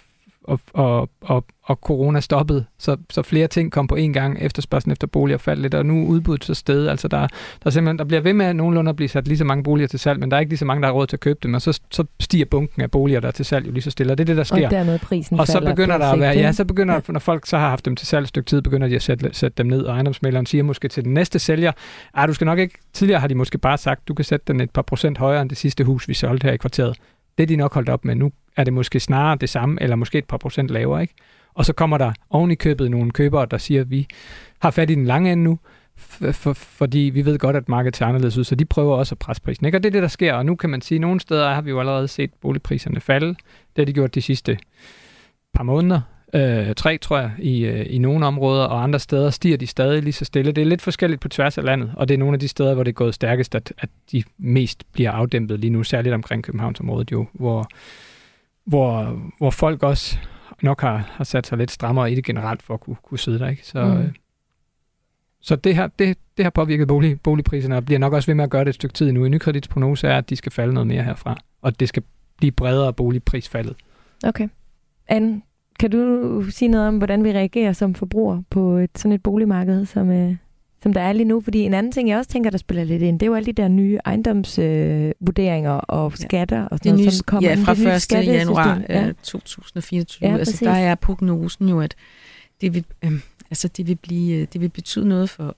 S3: og, og, og, og corona stoppede, så, så flere ting kom på en gang, efterspørgselen efter boliger faldt lidt, og nu udbuddet så sted, altså der, der, simpelthen, der bliver ved med at nogenlunde at blive sat lige så mange boliger til salg, men der er ikke lige så mange, der har råd til at købe dem, og så, så stiger bunken af boliger, der er til salg jo lige så stille, og det er det, der sker.
S2: Og dermed prisen
S3: Og så begynder der at være, ja, så begynder, når folk så har haft dem til salg et stykke tid, begynder de at sætte, sætte dem ned, og ejendomsmaleren siger måske til den næste sælger, ah, du skal nok ikke, tidligere har de måske bare sagt, du kan sætte den et par procent højere end det sidste hus, vi solgte her i kvarteret. Det er de nok holdt op med. Nu er det måske snarere det samme, eller måske et par procent lavere, ikke? Og så kommer der oven i købet nogle købere, der siger, at vi har fat i den lange ende nu, for, fordi vi ved godt, at markedet ser anderledes ud, så de prøver også at presse prisen. Ikke? Og det er det, der sker, og nu kan man sige, at nogle steder har vi jo allerede set boligpriserne falde. Det har de gjort de sidste par måneder, øh, tre tror jeg, i, øh, i nogle områder, og andre steder stiger de stadig lige så stille. Det er lidt forskelligt på tværs af landet, og det er nogle af de steder, hvor det er gået stærkest, at, at de mest bliver afdæmpet lige nu, særligt omkring Københavnsområdet jo, hvor, hvor, hvor folk også nok har, har sat sig lidt strammere i det generelt for at kunne, kunne sidde der. Ikke? Så, mm. øh, så det, her, det, det har påvirket bolig, boligpriserne, og bliver nok også ved med at gøre det et stykke tid nu. I nykredits prognose er, at de skal falde noget mere herfra, og det skal blive bredere boligprisfaldet.
S2: Okay. Anne, kan du sige noget om, hvordan vi reagerer som forbruger på et, sådan et boligmarked, som, øh, som der er lige nu? Fordi en anden ting, jeg også tænker, der spiller lidt ind, det er jo alle de der nye ejendomsvurderinger øh, og skatter og sådan
S5: det
S2: noget,
S5: nye,
S2: som kommer.
S5: Ja, fra 1. januar
S2: ja.
S5: 2024.
S2: Ja,
S5: altså, der er prognosen jo, at det vil, øh, altså, det vil, blive, det vil betyde noget for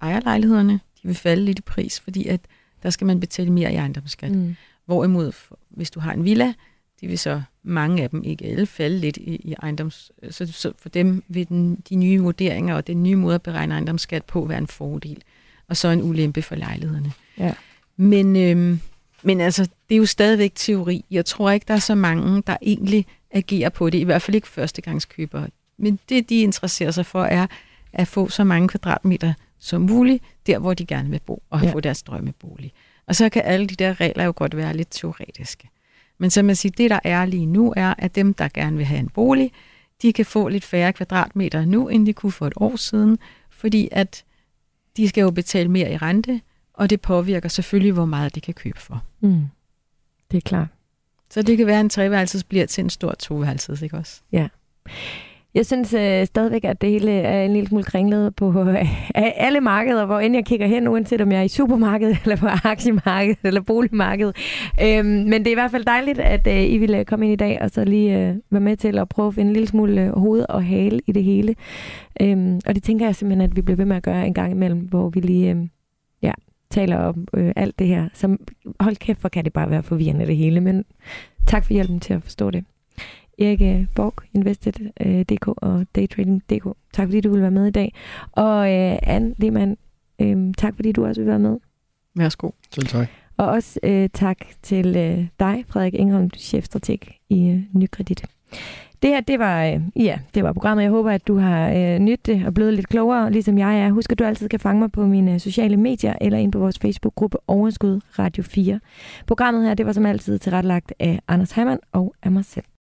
S5: ejerlejlighederne. De vil falde lidt i pris, fordi at der skal man betale mere i ejendomsskat. Mm. Hvorimod, hvis du har en villa, de vil så mange af dem ikke alle falde lidt i, i ejendoms... Så, så for dem vil den, de nye vurderinger og den nye måde at beregne ejendomsskat på være en fordel. Og så en ulempe for lejlighederne.
S2: Ja.
S5: Men, øhm, men altså, det er jo stadigvæk teori. Jeg tror ikke, der er så mange, der egentlig agerer på det. I hvert fald ikke førstegangskøbere. Men det, de interesserer sig for, er at få så mange kvadratmeter som muligt, der hvor de gerne vil bo, og ja. få deres drømmebolig. Og så kan alle de der regler jo godt være lidt teoretiske. Men som man siger, det der er lige nu, er, at dem, der gerne vil have en bolig, de kan få lidt færre kvadratmeter nu, end de kunne for et år siden, fordi at de skal jo betale mere i rente, og det påvirker selvfølgelig, hvor meget de kan købe for.
S2: Mm. Det er klart.
S5: Så det kan være, at en treværelses bliver til en stor toværelses, ikke også?
S2: Ja. Jeg synes øh, stadigvæk, at det hele er en lille smule kringlet på øh, alle markeder, hvor end jeg kigger hen, uanset om jeg er i supermarkedet, eller på aktiemarkedet, eller boligmarkedet. Øhm, men det er i hvert fald dejligt, at øh, I ville komme ind i dag, og så lige øh, være med til at prøve at finde en lille smule øh, hoved og hale i det hele. Øhm, og det tænker jeg simpelthen, at vi bliver ved med at gøre en gang imellem, hvor vi lige øh, ja, taler om øh, alt det her. Så hold kæft, hvor kan det bare være forvirrende det hele, men tak for hjælpen til at forstå det. Erik Borg, Invested.dk og Daytrading.dk. Tak fordi du vil være med i dag. Og øh, Anne Lehmann, øh, tak fordi du også vil være med.
S5: Værsgo.
S4: Selv tak.
S2: Og også øh, tak til øh, dig, Frederik Engholm, chefstrateg i øh, Nykredit. Det her, det var, øh, ja, det var programmet. Jeg håber, at du har øh, nydt det og blevet lidt klogere, ligesom jeg er. Husk, at du altid kan fange mig på mine sociale medier eller ind på vores Facebook-gruppe Overskud Radio 4. Programmet her, det var som altid tilrettelagt af Anders Hammann og af mig selv.